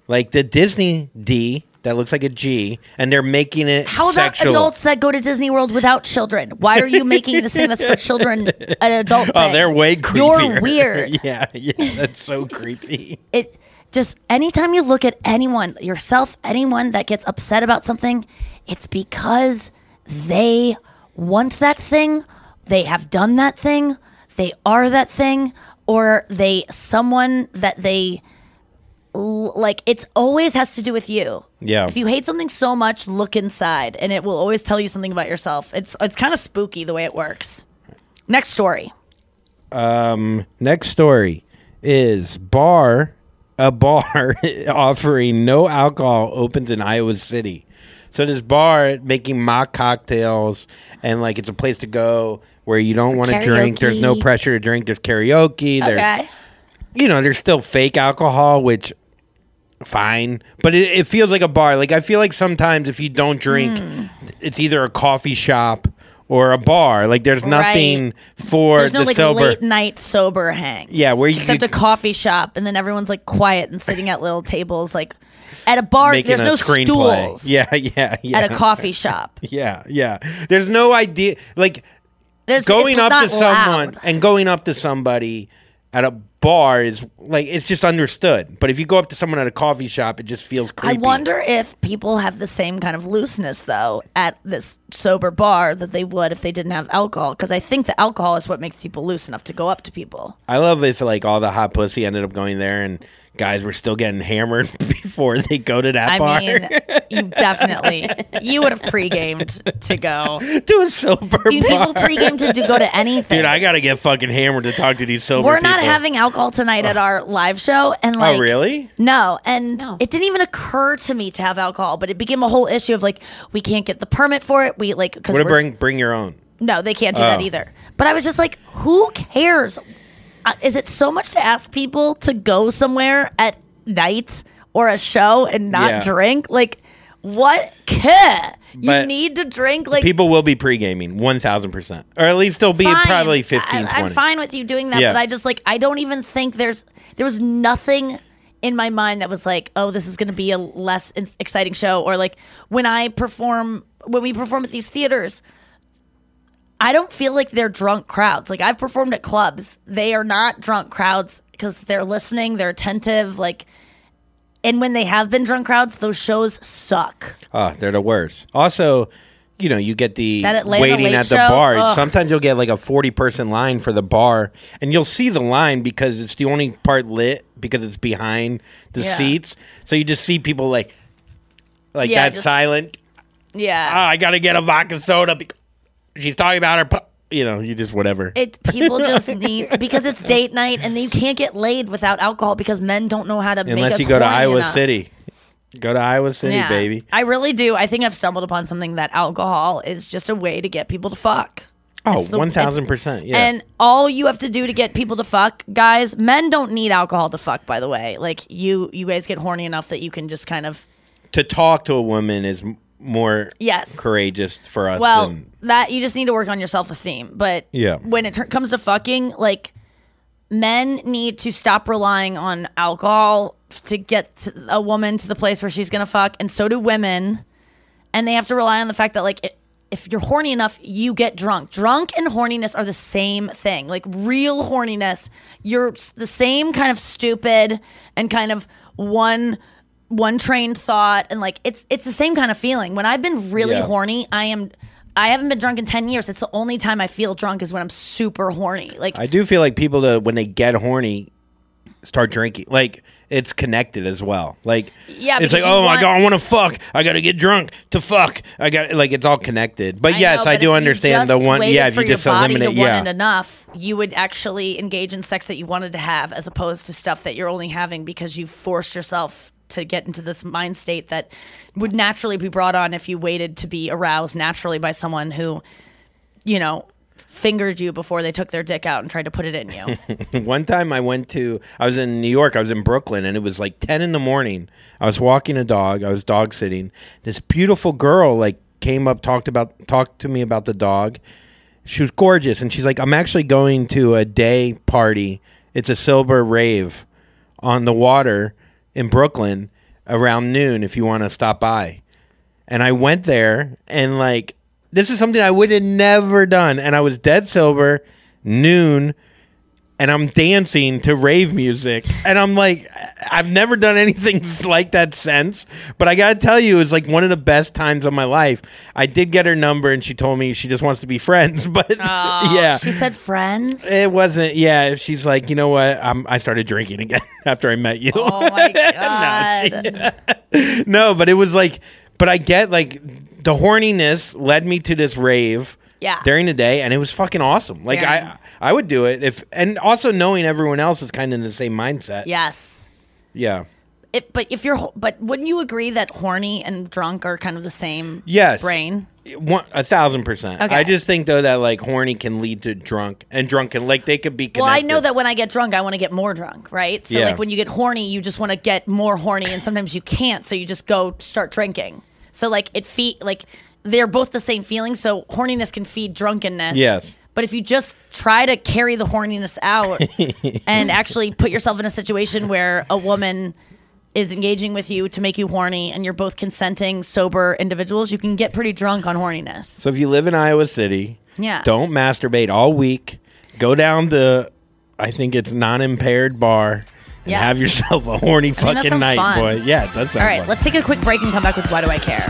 like the Disney D that looks like a G, and they're making it How about sexual. adults that go to Disney World without children? Why are you making this thing that's for children an adult Oh, thing? they're way creepier. You're weird. yeah, yeah, that's so creepy. it just anytime you look at anyone yourself anyone that gets upset about something it's because they want that thing. They have done that thing. They are that thing. Or they someone that they like it's always has to do with you. Yeah. if you hate something so much look inside and it will always tell you something about yourself. It's it's kind of spooky the way it works. Next story. Um, next story is bar a bar offering no alcohol opens in Iowa City. So this bar making mock cocktails and like it's a place to go where you don't want to drink. There's no pressure to drink. There's karaoke. There's okay you know, there's still fake alcohol, which fine, but it, it feels like a bar. Like I feel like sometimes if you don't drink, Hmm. it's either a coffee shop or a bar. Like there's nothing for There's no the like sober. late night sober hang. Yeah, where you except could- a coffee shop, and then everyone's like quiet and sitting at little tables. Like at a bar, there's a no screenplay. stools. Yeah, yeah, yeah. At a coffee shop, Yeah, yeah. There's no idea. Like there's going up to someone loud. and going up to somebody at a bar is like it's just understood. But if you go up to someone at a coffee shop, it just feels creepy. I wonder if people have the same kind of looseness though at this sober bar that they would if they didn't have alcohol. Because I think the alcohol is what makes people loose enough to go up to people. I love if like all the hot pussy ended up going there and guys were still getting hammered before they go to that I bar. mean, you definitely you would have pre-gamed to go. to a sober You bar. people pre-game to do, go to anything. Dude, I gotta get fucking hammered to talk to these sober We're not people. having alcohol tonight at our live show, and oh, like, oh, really? No, and it didn't even occur to me to have alcohol, but it became a whole issue of like we can't get the permit for it. We like because What to bring bring your own? no, they can't do that Oh. either. But I was just like, who cares? Uh, is it so much to ask people to go somewhere at night or a show and not Yeah. drink? Like, what? Care? You need to drink. Like, People will be pre gaming, one thousand percent, or at least they'll be fine. probably 15, I, 20. I'm fine with you doing that, Yeah. but I just like I don't even think there's there was nothing in my mind that was like, oh, this is going to be a less exciting show, or like when I perform when we perform at these theaters. I don't feel like they're drunk crowds. Like I've performed at clubs. They are not drunk crowds because they're listening, they're attentive, like and when they have been drunk crowds, those shows suck. Oh, they're the worst. Also, you know, you get the waiting at the Show? bar. Ugh. Sometimes you'll get like a 40 person line for the bar, and you'll see the line because it's the only part lit because it's behind the Yeah. seats. So you just see people like, like Yeah, that just- silent. Yeah. Oh, I got to get a vodka soda. bec- She's talking about her. pu-" You know, you just whatever. It people just need because it's date night and you can't get laid without alcohol because men don't know how to make Unless you go to Iowa enough. City. Go to Iowa City, Yeah. baby. I really do. I think I've stumbled upon something that alcohol is just a way to get people to fuck. Oh, the- 1000%. Yeah. And all you have to do to get people to fuck, guys, men don't need alcohol to fuck, by the way. Like you you guys get horny enough that you can just kind of to talk to a woman is more Yes. courageous for us well, than that you just need to work on your self-esteem. But Yeah. when it tur- comes to fucking, like men need to stop relying on alcohol to get a woman to the place where she's gonna fuck, and so do women. And they have to rely on the fact that like it, if you're horny enough, you get drunk. Drunk and horniness are the same thing. Like real horniness, you're the same kind of stupid and kind of one one trained thought and like it's it's the same kind of feeling. When I've been really Yeah. horny, I am I haven't been drunk in 10 years. It's the only time I feel drunk is when I'm super horny. Like I do feel like people that when they get horny start drinking. Like it's connected as well. Like Yeah, it's because like you oh my want- god, I want to fuck. I got to get drunk to fuck. I got like it's all connected. But I yes, know, I but do you understand the just one. waited Yeah, if for you your just body eliminate, to want yeah. it enough, you would actually engage in sex that you wanted to have, as opposed to stuff that you're only having because you forced yourself to get into this mind state that would naturally be brought on if you waited to be aroused naturally by someone who, you know, fingered you before they took their dick out and tried to put it in you. One time I went to, I was in New York, I was in Brooklyn, and it was like 10 in the morning. I was walking a dog, I was dog sitting. This beautiful girl, like, came up, talked about, talked to me about the dog. She was gorgeous, and she's like, I'm actually going to a day party. It's a silver rave on the water in Brooklyn around noon if you want to stop by. And I went there, and like, this is something I would have never done. And I was dead sober, noon, and I'm dancing to rave music. And I'm like, I've never done anything like that since. But I gotta tell you, it was like one of the best times of my life. I did get her number, and she told me she just wants to be friends. But yeah, She said friends. it wasn't. Yeah, she's like, you know what? I'm, I started drinking again after I met you. Oh my god. no, but it was like, but I get like the horniness led me to this rave. Yeah. During the day, and it was fucking awesome. Like Yeah. I, I would do it if, and also knowing everyone else is kind of in the same mindset. Yes. Yeah. It, but if you're, but wouldn't you agree that horny and drunk are kind of the same Yes. brain? One, a thousand percent. Okay. I just think though that like horny can lead to drunk, and drunken. like they could be. Connected. Well, I know that when I get drunk, I want to get more drunk, right? So, Yeah. like when you get horny, you just want to get more horny, and sometimes you can't, so you just go start drinking. So, like it feed like they're both the same feeling. So, horniness can feed drunkenness. Yes. But if you just try to carry the horniness out and actually put yourself in a situation where a woman is engaging with you to make you horny and you're both consenting, sober individuals, you can get pretty drunk on horniness. So if you live in Iowa City, Yeah. don't masturbate all week. Go down to, I think it's non-impaired bar, and Yes. have yourself a horny I mean, fucking night, fun. boy. Yeah, it does sound All right, fun. let's take a quick break and come back with Why Do I Care?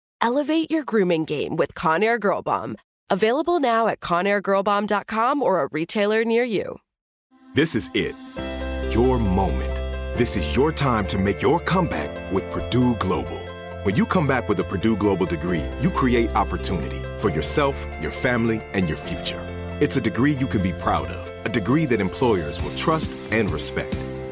Elevate your grooming game with Conair Girl Bomb. Available now at ConairGirlBomb.com or a retailer near you. This is it. Your moment. This is your time to make your comeback with Purdue Global. When you come back with a Purdue Global degree, you create opportunity for yourself, your family, and your future. It's a degree you can be proud of, a degree that employers will trust and respect.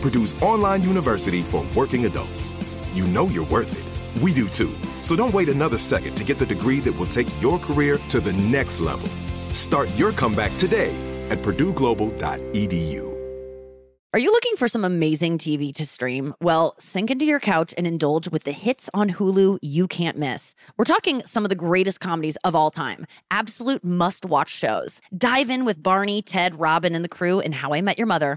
Purdue's online university for working adults. You know you're worth it. We do too. So don't wait another second to get the degree that will take your career to the next level. Start your comeback today at purdueglobal.edu. Are you looking for some amazing TV to stream? Well, sink into your couch and indulge with the hits on Hulu you can't miss. We're talking some of the greatest comedies of all time, absolute must watch shows. Dive in with Barney, Ted, Robin, and the crew in How I Met Your Mother.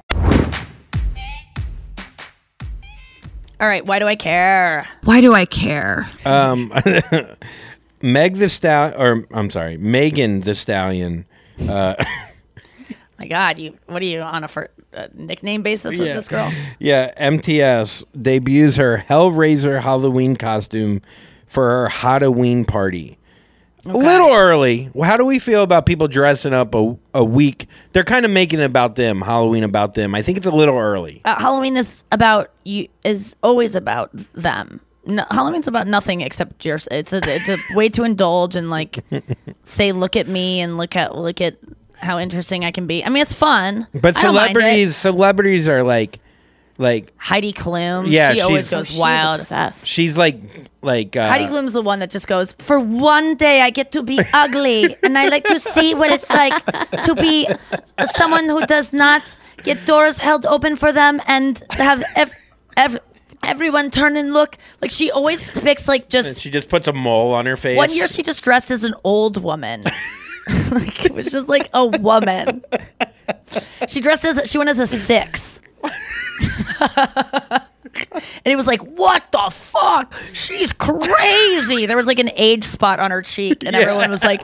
All right, why do I care? Why do I care? Um, Meg the Stallion, or I'm sorry, Megan Thee Stallion. Uh, My God, you what are you on a for, uh, nickname basis with Yeah. this girl? yeah, MTS debuts her Hellraiser Halloween costume for her Halloween party. A little early. How do we feel about people dressing up a, a week? They're kind of making it about them, Halloween about them. I think it's a little early. Uh, Halloween is about you is always about them. No, Halloween's about nothing except your. It's a it's a way to indulge and like say look at me and look at look at how interesting I can be. I mean, it's fun. But I don't mind it. celebrities, celebrities are like, like Heidi Klum. Yeah, she always goes She's wild. obsessed. she's like, like uh, Heidi Klum's the one that just goes, For one day, I get to be ugly, and I like to see what it's like to be someone who does not get doors held open for them and have ev- ev- everyone turn and look. Like, she always picks, like, And just she just puts a mole on her face. one year she just dressed as an old woman. like, it was just like a woman. She dressed as, she went as a six. And it was like, what the fuck? She's crazy. There was like an age spot on her cheek, and everyone was like,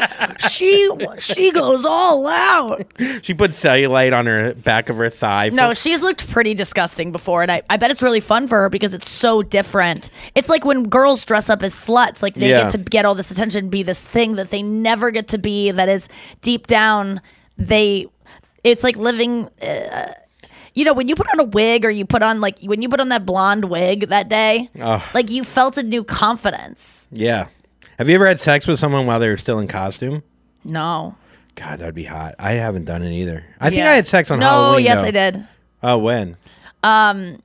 she she goes all out. She put cellulite on her back of her thigh. No, she's looked pretty disgusting before, and I, I bet it's really fun for her because it's so different. It's like when girls dress up as sluts, like they Yeah. get to get all this attention, be this thing that they never get to be. That is deep down, they. It's like living. Uh, you know, when you put on a wig or you put on like when you put on that blonde wig that day, Ugh. like you felt a new confidence. Yeah. Have you ever had sex with someone while they were still in costume? No. God, that'd be hot. I haven't done it either. I think Yeah. I had sex on no, Halloween. yes, though. I did. Oh, when? Um,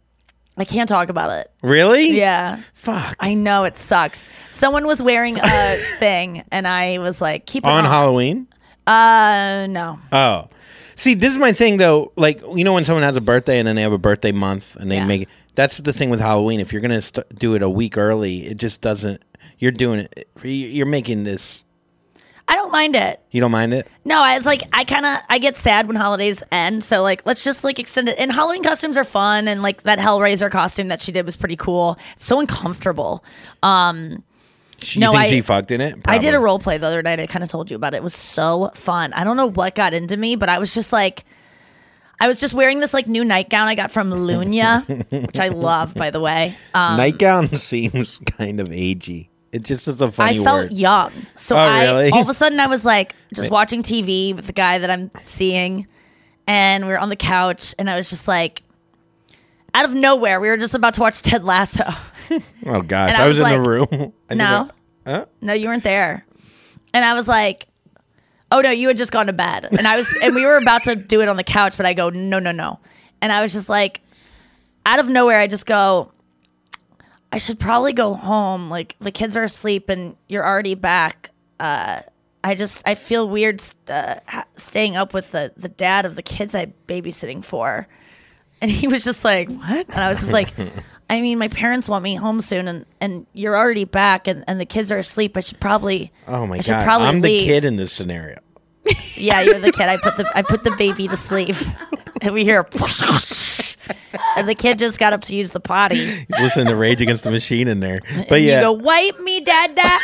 I can't talk about it. Really? Yeah. Fuck. I know it sucks. Someone was wearing a thing, and I was like, "Keep it On on." Halloween? Uh, no. Oh. See, this is my thing though. Like, you know, when someone has a birthday and then they have a birthday month and they Yeah. make that's the thing with Halloween. If you're gonna st- do it a week early, it just doesn't. You're doing it. You're making this. I don't mind it. You don't mind it? No, I was like, I kind of I get sad when holidays end, so like, let's just like extend it. And Halloween costumes are fun, and like that Hellraiser costume that she did was pretty cool. It's so uncomfortable. Um, She, No, you think I- she fucked in it? I did a role play the other night. I kind of told you about it. It was so fun. I don't know what got into me, but I was just like, I was just wearing this like new nightgown I got from Lunya, which I love, by the way. Um, Nightgown seems kind of agey. It just is a funny I felt word. young. So Oh, I really? all of a sudden I was like just watching TV with the guy that I'm seeing and we were on the couch and I was just like out of nowhere, we were just about to watch Ted Lasso. Oh gosh, I, I was, was in the room. No. Huh? No, you weren't there. And I was like, Oh no, you had just gone to bed, and I was, and we were about to do it on the couch, but I go, no, no, no, and I was just like, out of nowhere, I just go, I should probably go home. Like the kids are asleep, and you're already back. Uh, I just, I feel weird uh, ha- staying up with the the dad of the kids I babysitting for, and he was just like, what? And I was just like. I mean, my parents want me home soon, and, and you're already back, and, and the kids are asleep. I should probably. Oh my I should god, probably I'm the kid in this scenario. Yeah, you're the kid. I put the I put the baby to sleep, and we hear, and the kid just got up to use the potty. He's listening to Rage Against the Machine in there. But and yeah, you go wipe me, dad, dad.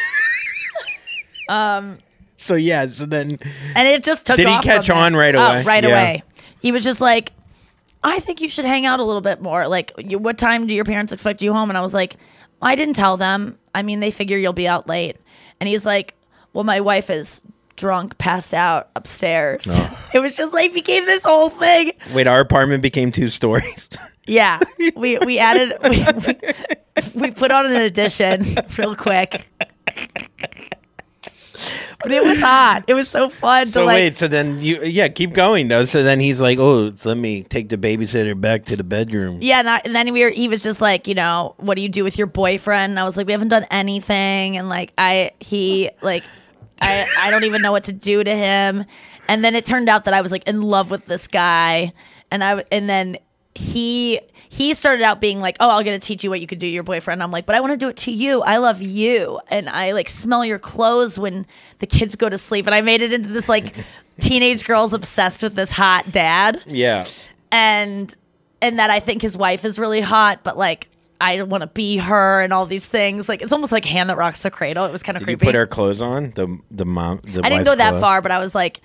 um, so yeah, so then and it just took. Did he catch on right Oh, away? right Yeah. away. He was just like, I think you should hang out a little bit more. Like, you, what time do your parents expect you home? And I was like, I didn't tell them. I mean, they figure you'll be out late. And he's like, Well, my wife is drunk, passed out upstairs. Oh. It was just like became this whole thing. wait, our apartment became two stories. Yeah, we we added we, we, we put on an addition real quick. But it was hot. It was so fun to so like wait, so then you yeah keep going though. So then he's like, oh, let me take the babysitter back to the bedroom. Yeah, and, I, and then we were. He was just like, you know, what do you do with your boyfriend? And I was like, we haven't done anything, and like, I he like, I I don't even know what to do to him. And then it turned out that I was like in love with this guy, and I and then he he started out being like, oh, I'll get to teach you what you could do to your boyfriend. I'm like, but I want to do it to you. I love you, and I like smell your clothes when the kids go to sleep. And I made it into this like teenage girl's obsessed with this hot dad Yeah. and and that I think his wife is really hot, but like I want to be her and all these things. Like it's almost like hand that rocks the cradle. It was kind of Did you creepy. put her clothes on? The the mom. The I didn't go that clothes? far, but I was like,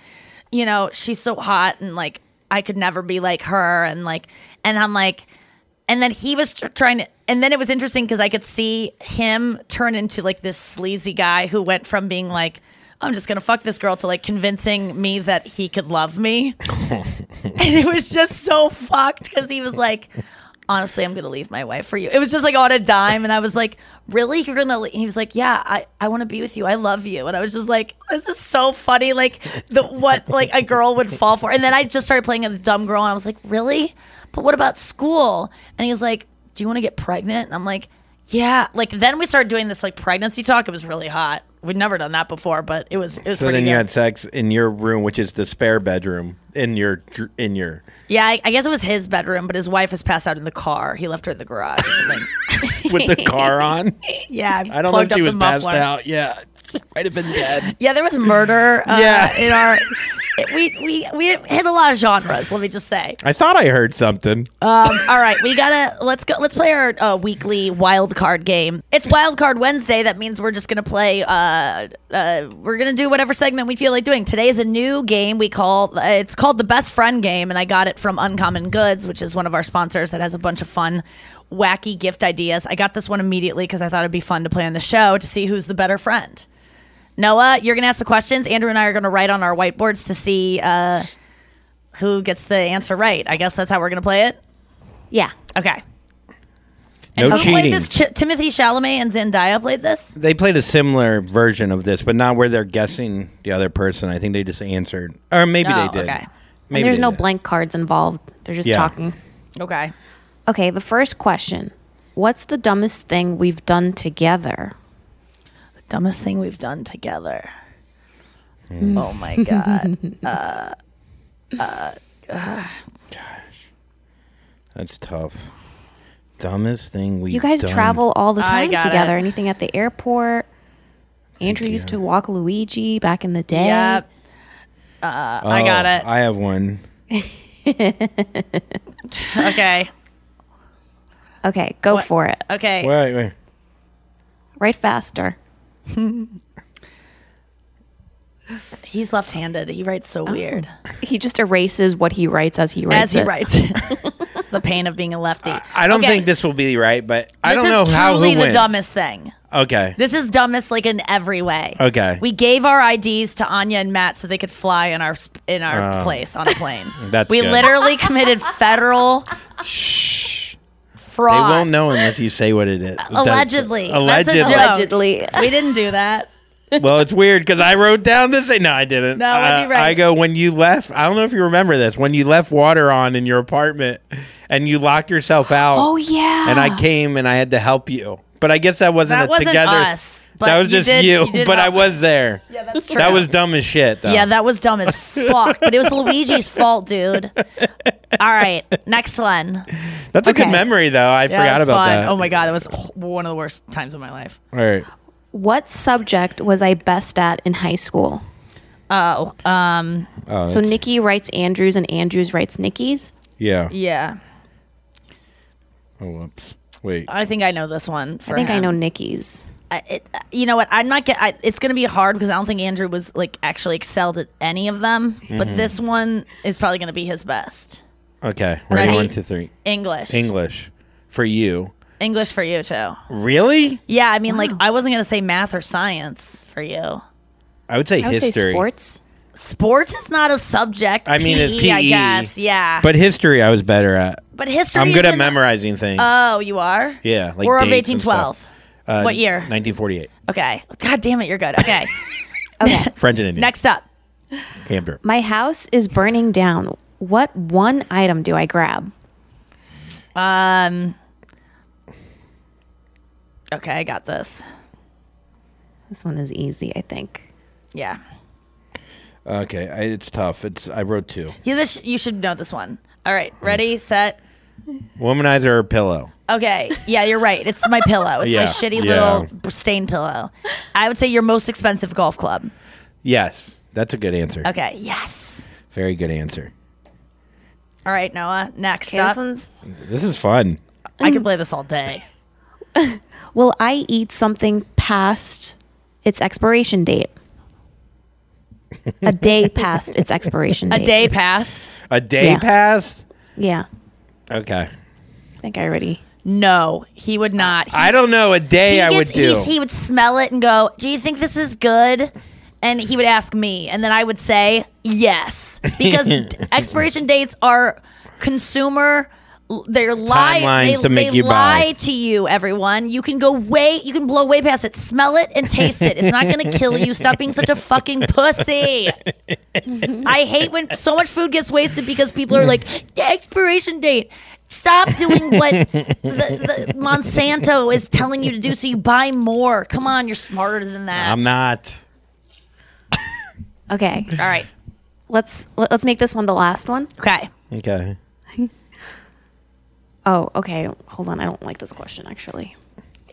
you know, she's so hot and like I could never be like her and like and I'm like and then he was tr- trying to and then it was interesting because I could see him turn into like this sleazy guy who went from being like I'm just gonna fuck this girl to like convincing me that he could love me. and it was just so fucked because he was like, honestly, I'm gonna leave my wife for you. It was just like on a dime, and I was like, really, you're gonna? Leave? He was like, yeah, I I want to be with you. I love you, and I was just like, this is so funny. Like the what like a girl would fall for, and then I just started playing the dumb girl, and I was like, really? But what about school? And he was like, do you want to get pregnant? And I'm like. Yeah, like then we started doing this like pregnancy talk. It was really hot. We'd never done that before, but it was it was So then good. you had sex in your room, which is the spare bedroom in your in your. Yeah, I, I guess it was his bedroom, but his wife was passed out in the car. He left her in the garage or something. with the car on. yeah, I don't know if she up was the passed out. Yeah, might have been dead. Yeah, there was murder. Uh, Yeah. in our we we we hit a lot of genres. Let me just say. I thought I heard something. Um, all right, we gotta let's go. Let's play our uh, weekly wild card game. It's Wild Card Wednesday. That means we're just gonna play. Uh, uh, we're gonna do whatever segment we feel like doing. Today is a new game we call. Uh, it's called the Best Friend Game, and I got it from Uncommon Goods, which is one of our sponsors that has a bunch of fun, wacky gift ideas. I got this one immediately because I thought it'd be fun to play on the show to see who's the better friend. Noah, you're gonna ask the questions. Andrew and I are gonna write on our whiteboards to see uh, who gets the answer right. I guess that's how we're gonna play it. Yeah. Okay. No who played cheating. this? Ch- Timothée Chalamet and Zendaya played this. They played a similar version of this, but not where they're guessing the other person. I think they just answered, or maybe Oh, they did. okay. Maybe and there's they no did. blank cards involved. They're just Yeah. talking. Okay. Okay, the first question. What's the dumbest thing we've done together? The dumbest thing we've done together. Hmm. Oh my god. uh, uh, uh, That's tough. Dumbest thing we. you guys done. travel all the I time got together. it. Anything at the airport? Andrew used to walk Luigi back in the day. Yep. Uh, I Oh, got it. I have one. okay. Okay, go What- for it. Okay. Wait, wait. Right faster. He's left-handed. He writes so oh. weird. He just erases what he writes as he writes As he it. writes. the pain of being a lefty. I don't Okay. think this will be right, but I This don't know is how who truly the wins. dumbest thing. Okay. This is dumbest like in every way. Okay. We gave our IDs to Anya and Matt so they could fly in our sp- in our Oh. place on a plane. That's we good. literally committed federal They won't know unless you say what it is. That's- Allegedly. Allegedly. That's a joke. We didn't do that. well, it's weird because I wrote down this. No, I didn't. No, what'd you Uh, write? I go when you left. I don't know if you remember this. When you left water on in your apartment and you locked yourself out. Oh, yeah. And I came and I had to help you. But I guess that wasn't That a wasn't together. us, but that was you just did- you. you did but I was there. Yeah, that's true. That was dumb as shit. Though. Yeah, that was dumb as fuck. but it was Luigi's fault, dude. All right, next one. That's a good memory, though. I Yeah, forgot about fun. that. Oh my god, it was one of the worst times of my life. All right. What subject was I best at in high school? Oh, um, Oh, so Nikki writes Andrews and Andrews writes Nikki's. Yeah. yeah. Oh, whoops. Wait. I think I know this one. For I think I know Nikki's. I, it, you know what? I'm not get. I, it's going to be hard because I don't think Andrew was like actually excelled at any of them. But Mhm. this one is probably going to be his best. Okay. Ready? Ready? One, two, three. English. English for you. English for you too. Really? Yeah, I mean, like I wasn't going to say math or science for you. I would say history. sports. Sports is not a subject. I mean, it's PE, I PE, guess. Yeah. But history, I was better at. But history I'm good is at in- memorizing things. Oh, you are. yeah, like War of dates and stuff. 1812. Uh, What year? 1948. Okay. God damn it, you're good. Okay. Okay. French and Indian. Next up. Hamburger. My house is burning down. What one item do I grab? Um. Okay, I got this. This one is easy, I think. Yeah. Okay, I, it's tough. It's I wrote two. You this you should know this one. All right, ready, set. Womanizer or pillow? Okay. Yeah, you're right. It's my pillow. It's my shitty yeah. little stain pillow. I would say your most expensive golf club. Yes, that's a good answer. Okay. Yes. Very good answer. All right, Noah. Next Okay, this up. one's This is fun. I could play this all day. Will I eat something past its expiration date? a day past its expiration date. A date. day passed. A day Yeah. passed. Yeah. Okay. I think I already. No, he would not. He, I don't know. A day I gets- would do. He would smell it and go, "Do you think this is good?" And he would ask me, and then I would say yes, because expiration dates are consumer. They're lie. Timelines They, to make they you buy. to you, everyone. You can go way. You can blow way past it. Smell it and taste it. It's not going to kill you. Stop being such a fucking pussy. I hate when so much food gets wasted because people are like, the expiration date. Stop doing what the, the Monsanto is telling you to do so you buy more. Come on, you're smarter than that. I'm not. Okay. All right. Let's let- let's make this one the last one. Okay. Okay. Oh, okay. Hold on. I don't like this question actually.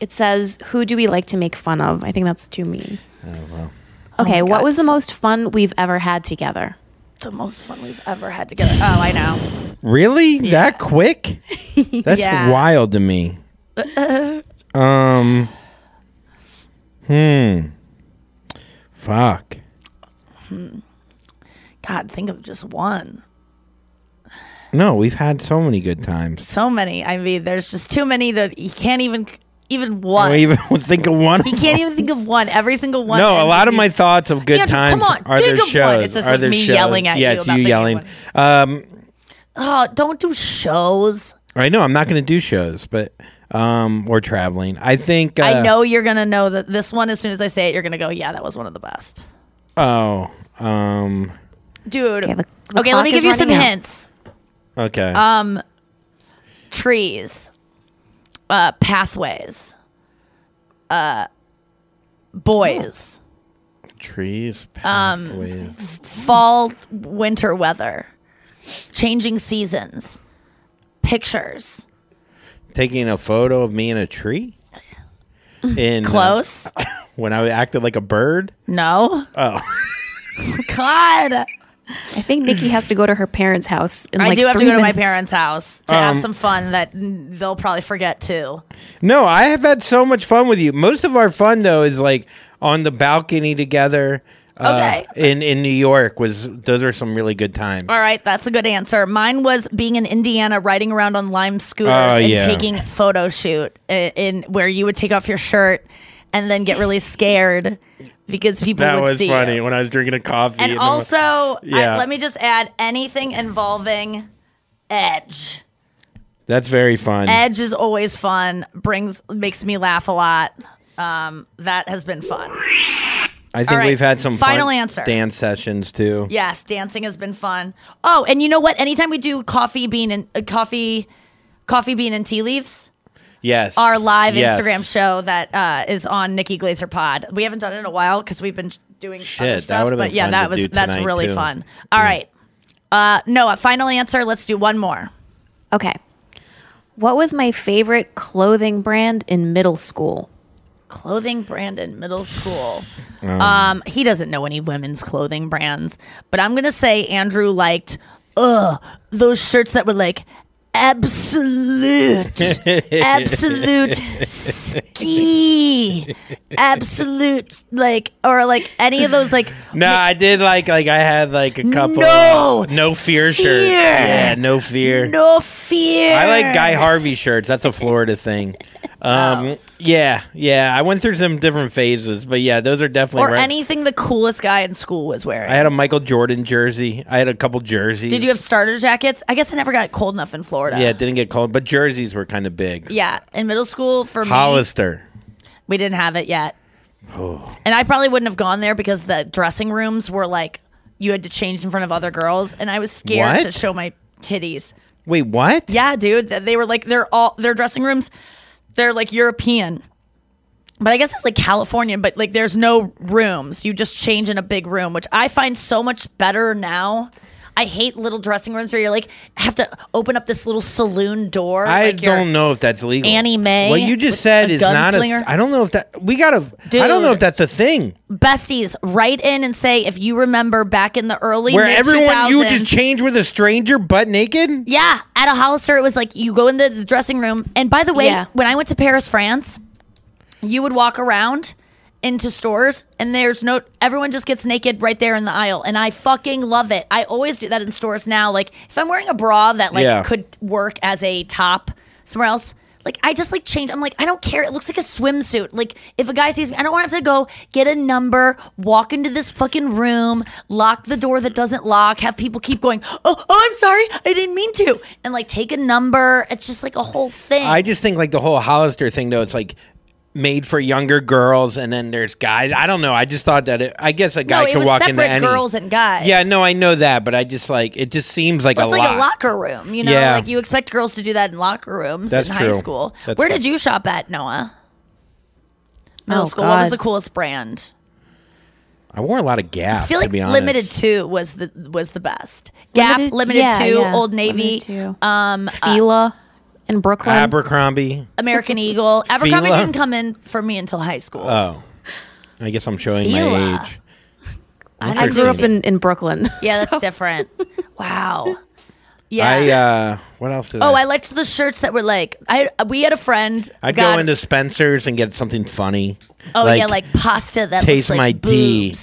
It says, "Who do we like to make fun of?" I think that's too mean. Oh, well. Okay, Oh my what God. was the most fun we've ever had together? The most fun we've ever had together. Oh, I know. Really? That quick? That's Yeah. wild to me. Um. Hmm. Fuck. God, think of just one. No, we've had so many good times. So many. I mean, there's just too many that you can't even even one. Even think of one. he can't even think of one. Every single one. no, a lot of my thoughts of good times on, are their one. shows. It's just are like me shows. yelling at yeah, you it's you yelling. Um, Oh, don't do shows. I know I'm not going to do shows, but um, or traveling. I think. Uh, I know you're gonna know that this one. As soon as I say it, you're gonna go, "Yeah, that was one of the best." Oh. Um. Dude. Okay, the let me give you some out. hints. Okay. Um, trees, uh, pathways, uh, boys, Trees. um, Pathways. fall, winter weather, changing seasons, pictures. Taking a photo of me in a tree. In uh, Close. when I acted like a bird. No. Oh. God. I think Nikki has to go to her parents' house. In I like do have to three go to my parents' house to have Um, some fun that they'll probably forget too. No, I have had so much fun with you. Most of our fun though is like on the balcony together. Uh, Okay. In in New York was those are some really good times. All right, that's a good answer. Mine was being in Indiana, riding around on Lime scooters Oh, and yeah. taking photo shoot in, in where you would take off your shirt and then get really scared because people That was funny you. when I was drinking a coffee. And the- also, I- Yeah. let me just add anything involving Edge. that's very fun. Edge is always fun. Brings makes me laugh a lot. Um, that has been fun. I think All right, we've had some final fun answer. dance sessions too. Yes, dancing has been fun. Oh, and you know what? Anytime we do coffee bean and uh, coffee, coffee bean and tea leaves, Yes. our live Yes. Instagram show that uh, is on Nikki Glazer Pod. We haven't done it in a while because we've been doing Shit, other that stuff. would've but been yeah, fun that to was that's really too. fun. All right, uh, Noah. Final answer. Let's do one more. Okay. What was my favorite clothing brand in middle school? Clothing brand in middle school. Um, Um, he doesn't know any women's clothing brands, but I'm gonna say Andrew liked, ugh, those shirts that were like absolute, absolute ski, absolute like, or like any of those like No, I did like like I had like a couple. No no fear, shirt. Yeah, no fear. no fear. I like Guy Harvey shirts. That's a Florida thing. Um, yeah, yeah. I went through some different phases, but yeah, those are definitely or right. anything the coolest guy in school was wearing. I had a Michael Jordan jersey. I had a couple jerseys. Did you have starter jackets? I guess I never got cold enough in Florida. Yeah, it didn't get cold, but jerseys were kind of big. Yeah, in middle school for me, Hollister. we didn't have it yet. Oh. And I probably wouldn't have gone there because the dressing rooms were like you had to change in front of other girls, and I was scared What? to show my titties. Wait, what? Yeah, dude, they were like they're all their dressing rooms. They're like European, but I guess it's like Californian, But like, there's no rooms. You just change in a big room, which I find so much better now. I hate little dressing rooms where you're like have to open up this little saloon door. I like don't know if that's legal. Annie Mae What you just said is not a. gunslinger? I don't know if that. We gotta. I don't know if that's a thing. besties write in and say if you remember back in the early Where mid- everyone you would just change with a stranger butt naked. yeah at a hollister it was like you go in the, the dressing room and by the way Yeah. when i went to paris france you would walk around into stores and there's no everyone just gets naked right there in the aisle and i fucking love it i always do that in stores now like if i'm wearing a bra that like Yeah. could work as a top somewhere else like I just like change. I'm like I don't care. It looks like a swimsuit. Like if a guy sees me, I don't want to have to go get a number, walk into this fucking room, lock the door that doesn't lock, have people keep going. Oh, oh, I'm sorry, I didn't mean to, and like take a number. It's just like a whole thing. I just think like the whole Hollister thing though. It's like made for younger girls, and then there's guys. I don't know. I just thought that. It, I guess a guy no, could walk separate into any. girls and guys. Yeah, no, I know that, but I just like it. Just seems like Well, a it's lot. like a locker room, you know. Yeah. Like you expect girls to do that in locker rooms That's in high school. That's Where true. did you shop at, Noah? Middle Oh, school. What was the coolest brand? I wore a lot of Gap. I feel to like be honest. Limited Too was the was the best. Gap, Limited- Limited, yeah, Two, yeah. Old Navy, Limited um, uh, Fila in Brooklyn. Abercrombie. American Eagle. Abercrombie Fila? didn't come in for me until high school. Oh, I guess I'm showing Fila. my age. I grew up in, in Brooklyn. yeah, that's different. Wow. Yeah. I uh, what else did oh, I? I liked the shirts that were like I. We had a friend. I'd God- go into Spencer's and get something funny. Oh yeah, like pasta that taste looks my like D.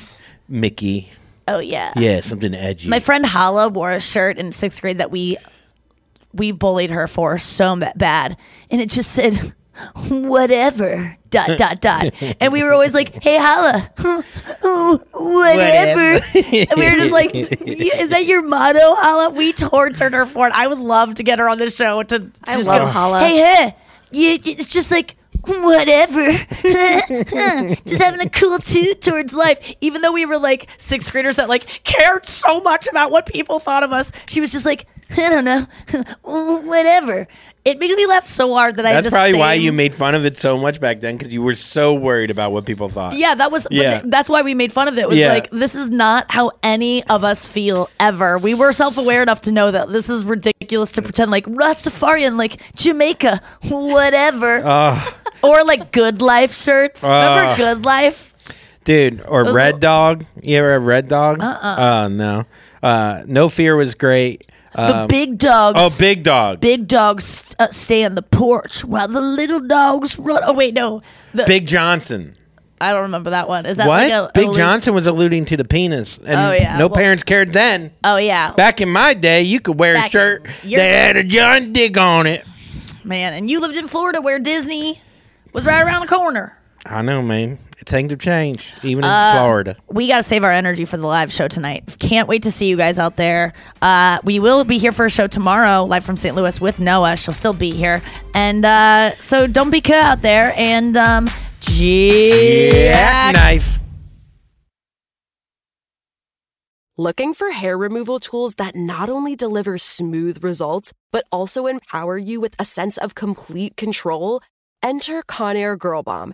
Mickey. Oh yeah. Yeah, something edgy. My friend Hala wore a shirt in sixth grade that we we bullied her for so bad, and it just said whatever dot dot dot, and we were always like, "Hey Hala, whatever," and we were just like, "Is that your motto, Hala?" We tortured her for it. I would love to get her on the show to. I just love go, Hala. Hey, hey, yeah, it's just like. Whatever. Just having a cool attitude towards life. Even though we were like sixth graders that like cared so much about what people thought of us, she was just like, I don't know, whatever. It makes me laugh so hard that I That's probably why you made fun of it so much back then because you were so worried about what people thought. Yeah, that was. Yeah. th- that's why we made fun of it. It was Yeah. like this is not how any of us feel ever. We were self-aware enough to know that this is ridiculous to pretend like Rastafarian, like Jamaica, whatever, Ugh. Ah. or like Good Life shirts. Remember ah. Good Life? dude. Or Those Red little- Dog. You ever have Red Dog? Uh-uh. Oh no. Uh, no Fear was great. The Um, big dogs. Oh, Big Dog. Big dogs uh, stay on the porch while the little dogs run. Oh wait, no. The, Big Johnson. I don't remember that one. Is that what? like a Big allusion- Johnson was alluding to the penis, and Oh, yeah. no Well- parents cared then. Oh yeah, Back in my day, you could wear a Back shirt in your- that had a John Dick on it. man. And you lived in Florida where Disney was right around the corner. I know, man. Things have changed, even in Uh, Florida. We got to save our energy for the live show tonight. Can't wait to see you guys out there. Uh, we will be here for a show tomorrow, live from St. Louis with Noah. She'll still be here. And uh, so don't be cut out there. And um, Jack knife. Looking for hair removal tools that not only deliver smooth results, but also empower you with a sense of complete control? Enter Conair Girl Bomb,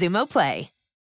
Xumo Play.